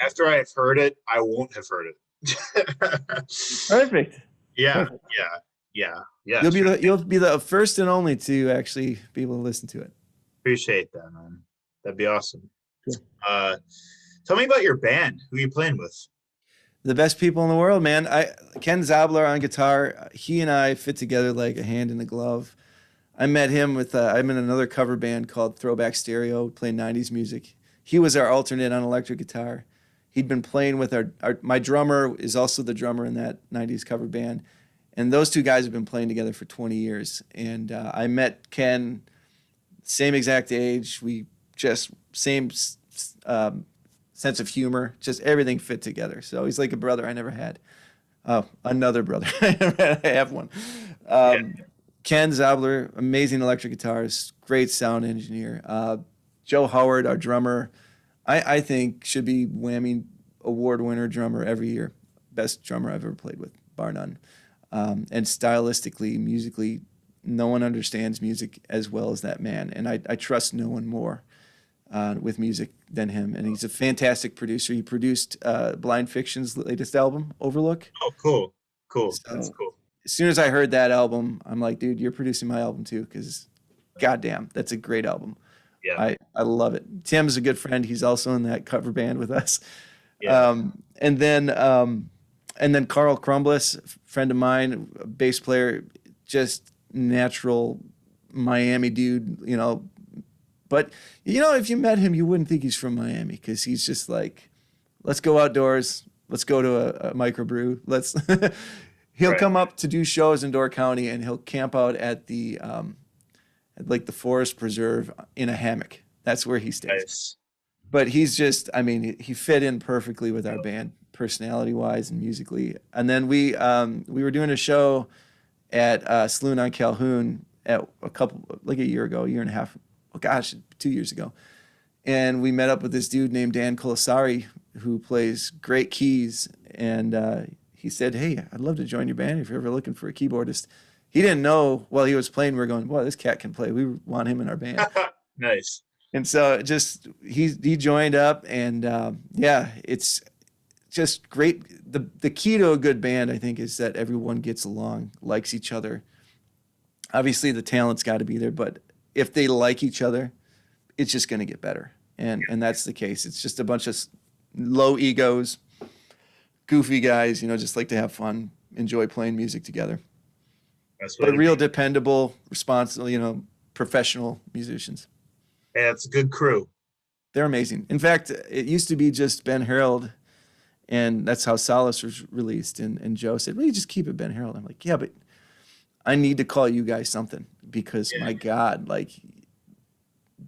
After I have heard it, I won't have heard it. Perfect. Yeah, Perfect. yeah, yeah, yeah. You'll be the you'll be the first and only to actually be able to listen to it. Appreciate that, man. That'd be awesome. Uh, tell me about your band. Who are you playing with? The best people in the world, man. I Ken Zabler on guitar. He and I fit together like a hand in a glove. I met him with uh, I'm in another cover band called Throwback Stereo, playing '90s music. He was our alternate on electric guitar. He'd been playing with our, our my drummer is also the drummer in that '90s cover band, and those two guys have been playing together for 20 years. And uh, I met Ken, same exact age. We just same um, sense of humor, just everything fit together. So he's like a brother I never had. Oh, another brother. I have one. Um, yeah. Ken Zabler, amazing electric guitarist, great sound engineer. Uh, Joe Howard, our drummer, I, I think should be WAMI award winner drummer every year. Best drummer I've ever played with, bar none. Um, and stylistically, musically, no one understands music as well as that man. And I, I trust no one more uh, with music than him. And he's a fantastic producer. He produced uh, Blind Fiction's latest album, Overlook. Oh, cool. Cool. So, That's cool as soon as I heard that album, I'm like, dude, you're producing my album too, because goddamn, that's a great album. Yeah. I, I love it. Tim's a good friend. He's also in that cover band with us. Yeah. Um, and then um, and then Carl Crumbliss, friend of mine, bass player, just natural Miami dude, you know. But you know, if you met him, you wouldn't think he's from Miami because he's just like, let's go outdoors, let's go to a, a microbrew, let's He'll right. come up to do shows in Door County, and he'll camp out at the um, at like the forest preserve in a hammock. That's where he stays. Nice. But he's just, I mean, he fit in perfectly with our band, personality wise and musically. And then we um, we were doing a show at uh, Saloon on Calhoun at a couple like a year ago, a year and a half. Oh gosh, two years ago. And we met up with this dude named Dan Colasari who plays great keys. And uh, he said, Hey, I'd love to join your band if you're ever looking for a keyboardist. He didn't know while he was playing, We are going, Boy, this cat can play. We want him in our band. nice. and so it just he he joined up and um, yeah it's just great the the key to a good band i think is that everyone gets along likes each other. Obviously the talent's got to be there but if they like each other it's just going to get better. And and that's the case. It's just a bunch of low egos goofy guys you know just like to have fun enjoy playing music together. That's but real dependable responsible you know professional musicians. Yeah, it's a good crew. They're amazing. In fact, it used to be just Ben Harold, and that's how Solace was released. And, and Joe said, Well, you just keep it Ben Harold. I'm like, Yeah, but I need to call you guys something because Yeah. my God, like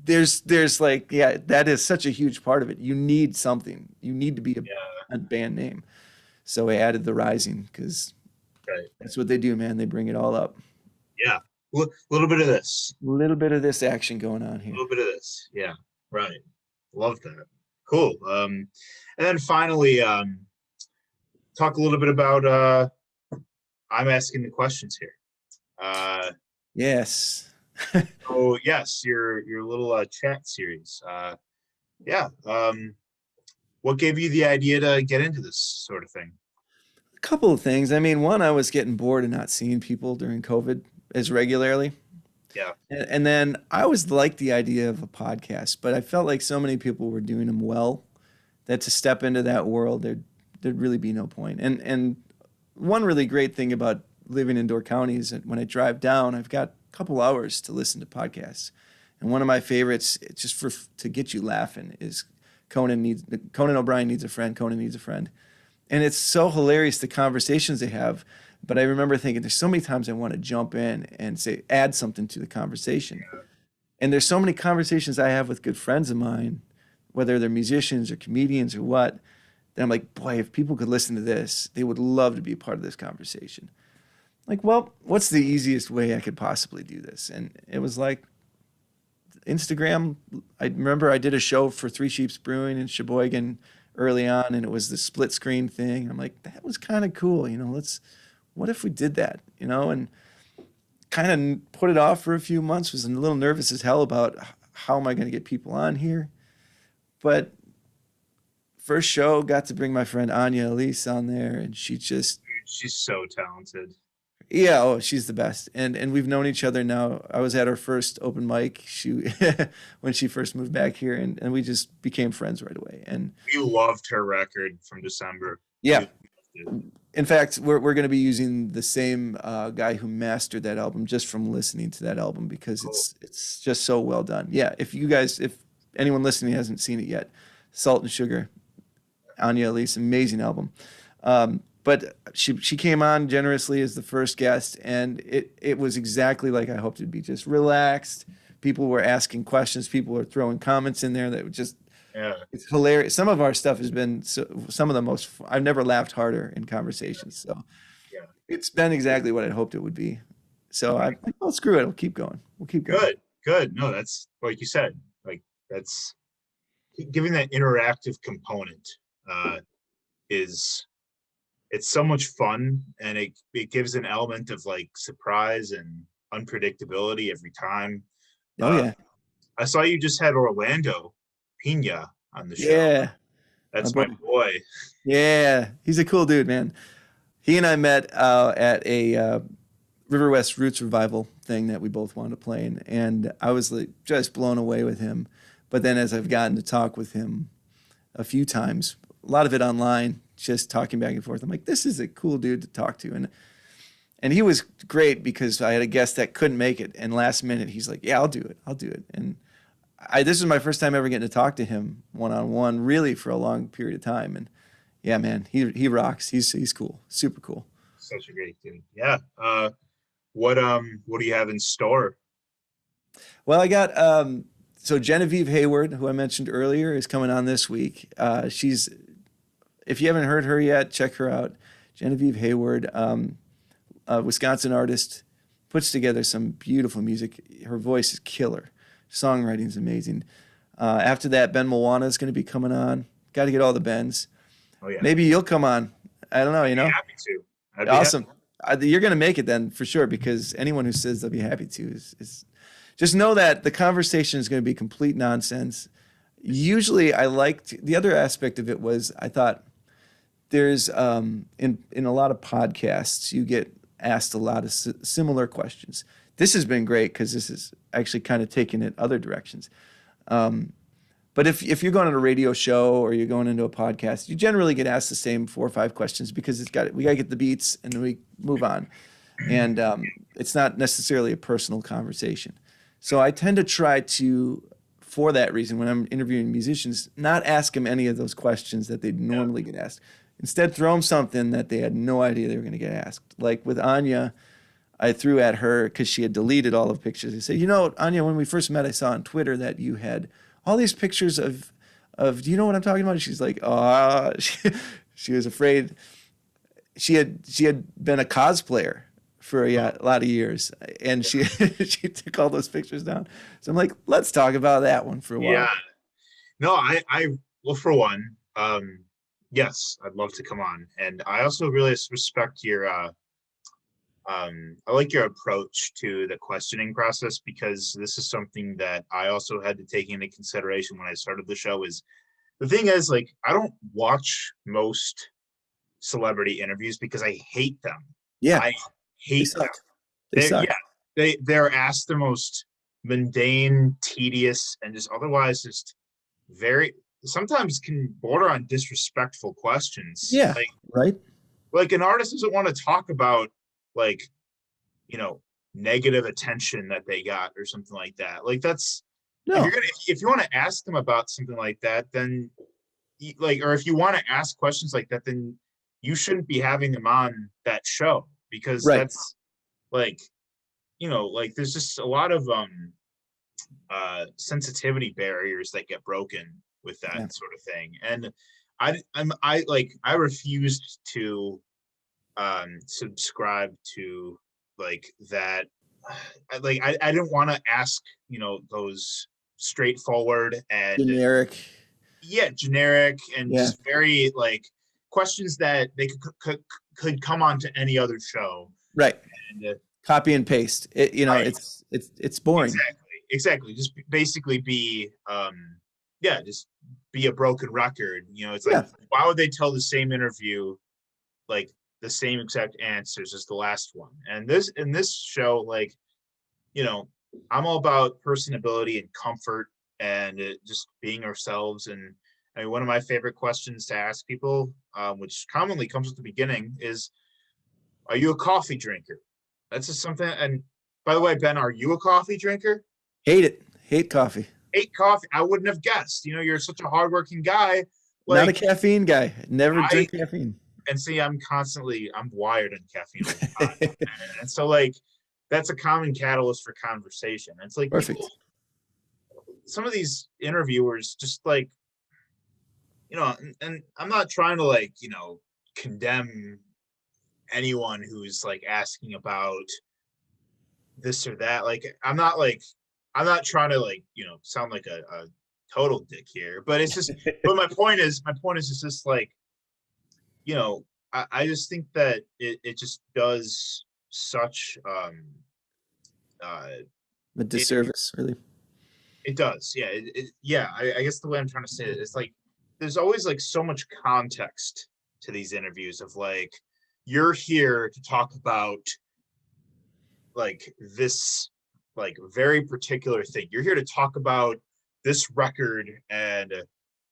there's there's like, yeah, that is such a huge part of it. You need something. You need to be a, Yeah. a band name. So I added the Rising because Right. that's what they do, man. They bring it all up. Yeah. A little bit of this. A little bit of this action going on here. A little bit of this. Yeah. Right. Love that. Cool. Um, and then finally, um, talk a little bit about. Uh, I'm asking the questions here. Uh, Yes. so yes, your your little uh, chat series. Uh, yeah. Um, what gave you the idea to get into this sort of thing? A couple of things. I mean, one, I was getting bored of not seeing people during COVID as regularly. Yeah. And, and then I always liked the idea of a podcast, but I felt like so many people were doing them well that to step into that world, there'd, there'd really be no point. And, and one really great thing about living in Door County is that when I drive down, I've got a couple hours to listen to podcasts. And one of my favorites, just for to get you laughing, is Conan needs Conan O'Brien needs a friend. Conan needs a friend, and it's so hilarious the conversations they have. But I remember thinking, there's so many times I want to jump in and say add something to the conversation. And there's so many conversations I have with good friends of mine, whether they're musicians or comedians or what, that I'm like, boy, if people could listen to this, they would love to be a part of this conversation. Like, well, what's the easiest way I could possibly do this? And it was like Instagram. I remember I did a show for Three Sheeps Brewing in Sheboygan early on, and it was the split screen thing. I'm like, that was kind of cool, you know. Let's, what if we did that, you know? And kind of put it off for a few months. Was a little nervous as hell about how am I going to get people on here, but first show got to bring my friend Anya Elise on there, and she just she's so talented. yeah, oh, she's the best. And and we've known each other now. I was at her first open mic. She when she first moved back here and, and we just became friends right away. And We loved her record from December. yeah, We loved it. In fact, we're we're gonna be using the same uh, guy who mastered that album just from listening to that album because it's it's just so well done. Yeah, if you guys if anyone listening hasn't seen it yet, Salt and Sugar, Anya Elise, amazing album. Um, but she she came on generously as the first guest, and it it was exactly like I hoped it'd be. Just relaxed. People were asking questions. People were throwing comments in there that just Yeah. it's hilarious. Some of our stuff has been so, some of the most. I've never laughed harder in conversations. So Yeah. it's been exactly what I hoped it would be. So I, well, screw it. We'll keep going. We'll keep going. Good. Good. No, that's like you said. Like that's giving that interactive component uh, is it's so much fun and it it gives an element of like surprise and unpredictability every time. Oh Uh, yeah, I saw you just had Orlando Pina on the show. yeah, That's my my boy. yeah. He's a cool dude, man. He and I met uh, at a uh, Riverwest Roots revival thing that we both wanted to play in, and I was like just blown away with him. But then as I've gotten to talk with him a few times, a lot of it online, just talking back and forth, I'm like, this is a cool dude to talk to, and and he was great because I had a guest that couldn't make it, and last minute he's like, yeah, I'll do it, I'll do it, and I this is my first time ever getting to talk to him one on one, really for a long period of time, and yeah, man, he he rocks. He's he's cool, super cool. Such a great dude. Yeah. Uh, what um what do you have in store? Well, I got um, so Genevieve Hayward, who I mentioned earlier, is coming on this week. Uh, she's, if you haven't heard her yet, check her out. Genevieve Hayward, um, a Wisconsin artist, puts together some beautiful music. Her voice is killer. Songwriting is amazing. Uh, after that, Ben Moana is going to be coming on. Got to get all the Bens. Oh yeah. Maybe you'll come on. I don't know. You know. I'd be happy to. I'd awesome. I, you're going to make it then for sure because anyone who says they'll be happy to is, is just know that the conversation is going to be complete nonsense. Usually, I liked the other aspect of it was I thought there's um, in in a lot of podcasts you get asked a lot of similar questions. This has been great because this is actually kind of taking it other directions. Um, but if if you're going on a radio show or you're going into a podcast, you generally get asked the same four or five questions because it's got we got to get the beats and then we move on, and um, it's not necessarily a personal conversation. So I tend to try to, for that reason, when I'm interviewing musicians, not ask them any of those questions that they'd normally get asked. Instead, throw them something that they had no idea they were going to get asked. Like with Anya, I threw at her because she had deleted all of the pictures. I said, "You know, Anya, when we first met, I saw on Twitter that you had all these pictures of, of. Do you know what I'm talking about?" She's like, "Ah," she, she was afraid. She had she had been a cosplayer for a, a lot of years, and she she took all those pictures down. So I'm like, let's talk about that one for a while. Yeah. No, I, I, well, for one, um, yes, I'd love to come on. And I also really respect your, uh, um, I like your approach to the questioning process because this is something that I also had to take into consideration when I started the show is the thing is like, I don't watch most celebrity interviews because I hate them. yeah, I they hate them. suck. They They- suck. yeah, they they're asked the most mundane, tedious, and just otherwise just very sometimes can border on disrespectful questions. Yeah. like Right? like an artist doesn't want to talk about like you know negative attention that they got or something like that. Like that's if No. you're gonna if you want to ask them about something like that, then like or if you want to ask questions like that, then you shouldn't be having them on that show because Right. that's like you know like there's just a lot of um uh sensitivity barriers that get broken with that Yeah. sort of thing and i i'm i like i refused to um subscribe to like that like i, I didn't want to ask you know those straightforward and Generic. yeah generic and Yeah. just very like questions that they could could, could come on to any other show Right. and uh, Copy and paste. It, you know, Right. it's it's it's boring. exactly exactly just basically be um yeah just be a broken record you know it's like why would they tell the same interview like the same exact answers as the last one and this in this show like you know i'm all about personability and comfort and uh, just being ourselves and I mean, one of my favorite questions to ask people, um, which commonly comes at the beginning, is, "Are you a coffee drinker?" That's just something. And by the way, Ben, are you a coffee drinker? Hate it. Hate coffee. Hate coffee? I wouldn't have guessed. You know, you're such a hardworking guy. Not a caffeine guy. Never I- drink caffeine. And see, I'm constantly, I'm wired on caffeine. time. and so, like, that's a common catalyst for conversation. It's like Perfect. people- some of these interviewers just like, you know, and, and I'm not trying to like, you know, condemn anyone who's like asking about this or that. Like, I'm not like, I'm not trying to like, you know, sound like a, a total dick here, but it's just, but my point is, my point is, it's just like, you know, I, I just think that it, it just does such, um, uh, A disservice, really. it does. Yeah. It, it, yeah. I, I guess the way I'm trying to say it is like, there's always like so much context to these interviews of like, you're here to talk about like this like very particular thing. You're here to talk about this record and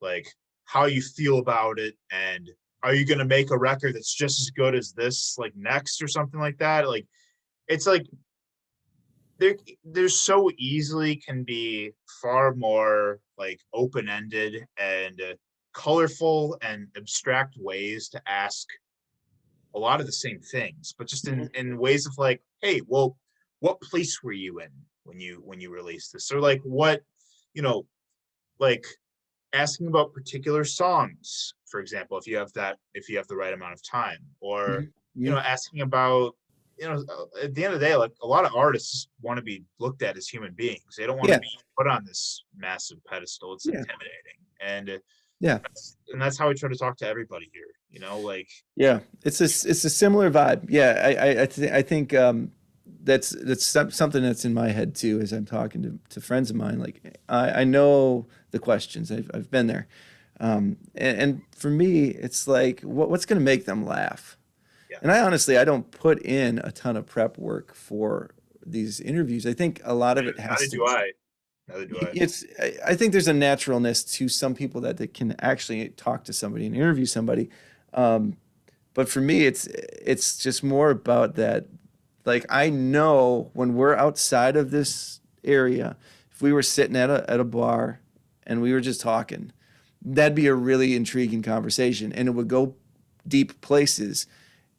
like how you feel about it and are you going to make a record that's just as good as this like next or something like that like it's like there there's so easily can be far more like open-ended and uh, colorful and abstract ways to ask a lot of the same things but just in in ways of like hey well what place were you in when you when you released this? Or like what, you know, like asking about particular songs, for example, if you have that, if you have the right amount of time, or Mhm. you know, asking about, you know, uh, at the end of the day, like a lot of artists want to be looked at as human beings. They don't want Yeah. to be put on this massive pedestal. It's Yeah. intimidating, and Yeah. that's, and that's how we try to talk to everybody here. You know, like Yeah, it's a it's a similar vibe. Yeah, I I I, th- I think um, that's that's something that's in my head too as I'm talking to, to friends of mine. Like I, I know the questions. I've I've been there, um, and, and for me, it's like what, what's going to make them laugh. Yeah. And I honestly I don't put in a ton of prep work for these interviews. I think a lot of it has neither to. do I. Neither do I. It's. I- I think there's a naturalness to some people that they can actually talk to somebody and interview somebody, um, but for me, it's it's just more about that. Like I know when we're outside of this area, if we were sitting at a at a bar and we were just talking, that'd be a really intriguing conversation, and it would go deep places.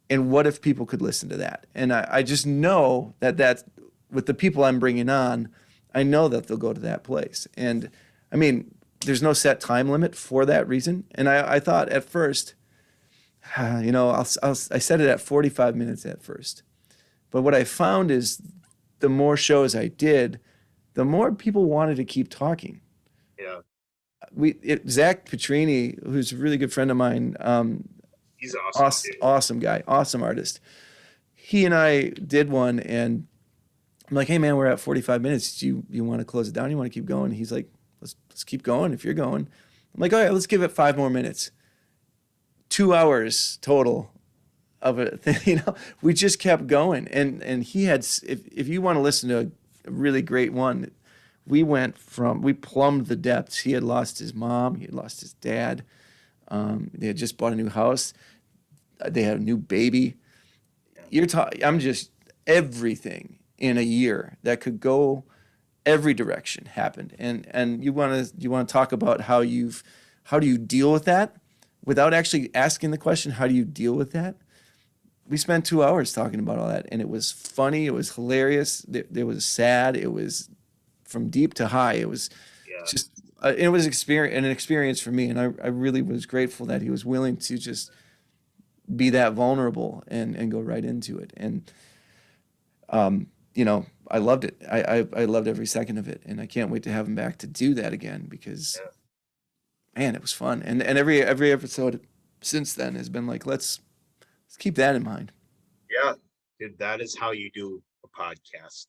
And what if people could listen to that? And I, I just know that that with the people I'm bringing on, I know that they'll go to that place. And I mean, there's no set time limit for that reason. And I, I thought at first, you know, I'll, I'll, I said it at 45 minutes at first. But what I found is the more shows I did, the more people wanted to keep talking. We it, Zach Petrini, who's a really good friend of mine, um, he's awesome. awesome, awesome guy, awesome artist. He and I did one, and I'm like, "Hey, man, we're at 45 minutes. Do you you want to close it down? You want to keep going?" He's like, "Let's let's keep going if you're going." I'm like, "All right, let's give it five more minutes." Two hours total of it. You know, we just kept going, and and he had. If if you want to listen to a really great one, we went from we plumbed the depths. He had lost his mom. He had lost his dad. Um, they had just bought a new house. They had a new baby. You're talking. I'm just everything in a year that could go every direction happened. And and you want to you want to talk about how you've how do you deal with that without actually asking the question how do you deal with that? We spent two hours talking about all that, and it was funny. It was hilarious. It, there was sad. It was from deep to high. It was Yeah. just uh, it was experience an experience for me and I, I really was grateful that he was willing to just be that vulnerable and and go right into it and um you know I loved it I, I I loved every second of it and I can't wait to have him back to do that again because Yeah. man it was fun and and every every episode since then has been like let's let's keep that in mind Yeah, dude, that is how you do a podcast.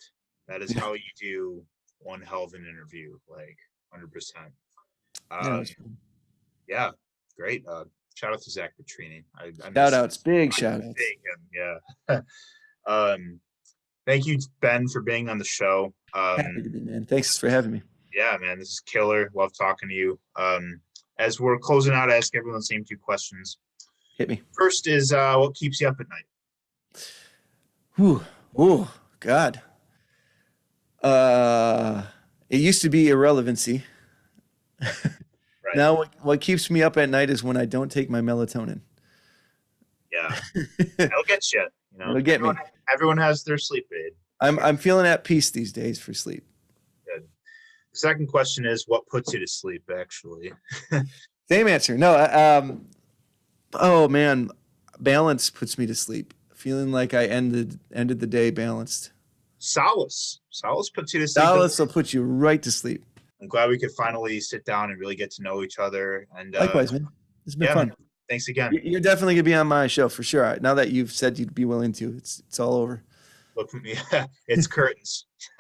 That is how you do one hell of an interview, like hundred percent. yeah, Uh, great. Uh, shout out to Zach Petrini. I, I shout outs big shout outs Yeah. um, thank you, Ben, for being on the show. happy Um, to be man thanks for having me yeah, man, this is killer. Love talking to you. Um, as we're closing out, I ask everyone the same two questions. hit me First is, uh, what keeps you up at night? Whew. Oh, God. Uh, it used to be irrelevancy. Right. Now, what, what keeps me up at night is when I don't take my melatonin. Yeah, it'll get you. You know, It'll get me. everyone, everyone has their sleep aid. I'm I'm feeling at peace these days for sleep. The Second question is, what puts you to sleep? Actually, Same answer. No. Um. Oh man, balance puts me to sleep. Feeling like I ended ended the day balanced. Solace. Solace puts you to sleep. Solace will put you right to sleep. I'm glad we could finally sit down and really get to know each other. And uh, Likewise, man. It's been yeah, fun. man. thanks again. You- You're definitely gonna be on my show for sure. Now that you've said you'd be willing to, it's it's all over. Look for me. it's curtains.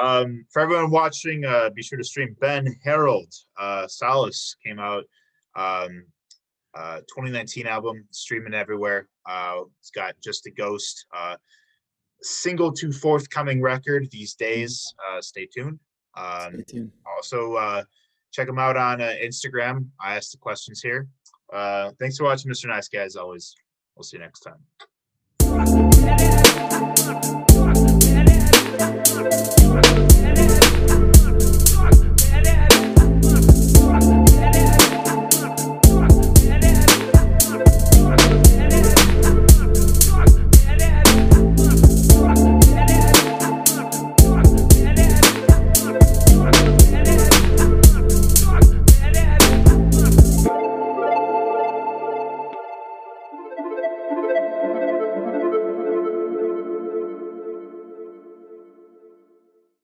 um, for everyone watching, uh, be sure to stream Ben Harold. Uh, Solace came out. Um, uh, 2019 album streaming everywhere. Uh, it's got just a ghost. Uh, single to forthcoming record these days. Uh, stay tuned. Um, Stay tuned. also uh, check them out on uh, Instagram. I ask the questions here. Uh, thanks for watching, Mr. Nice Guy. As always, we'll see you next time.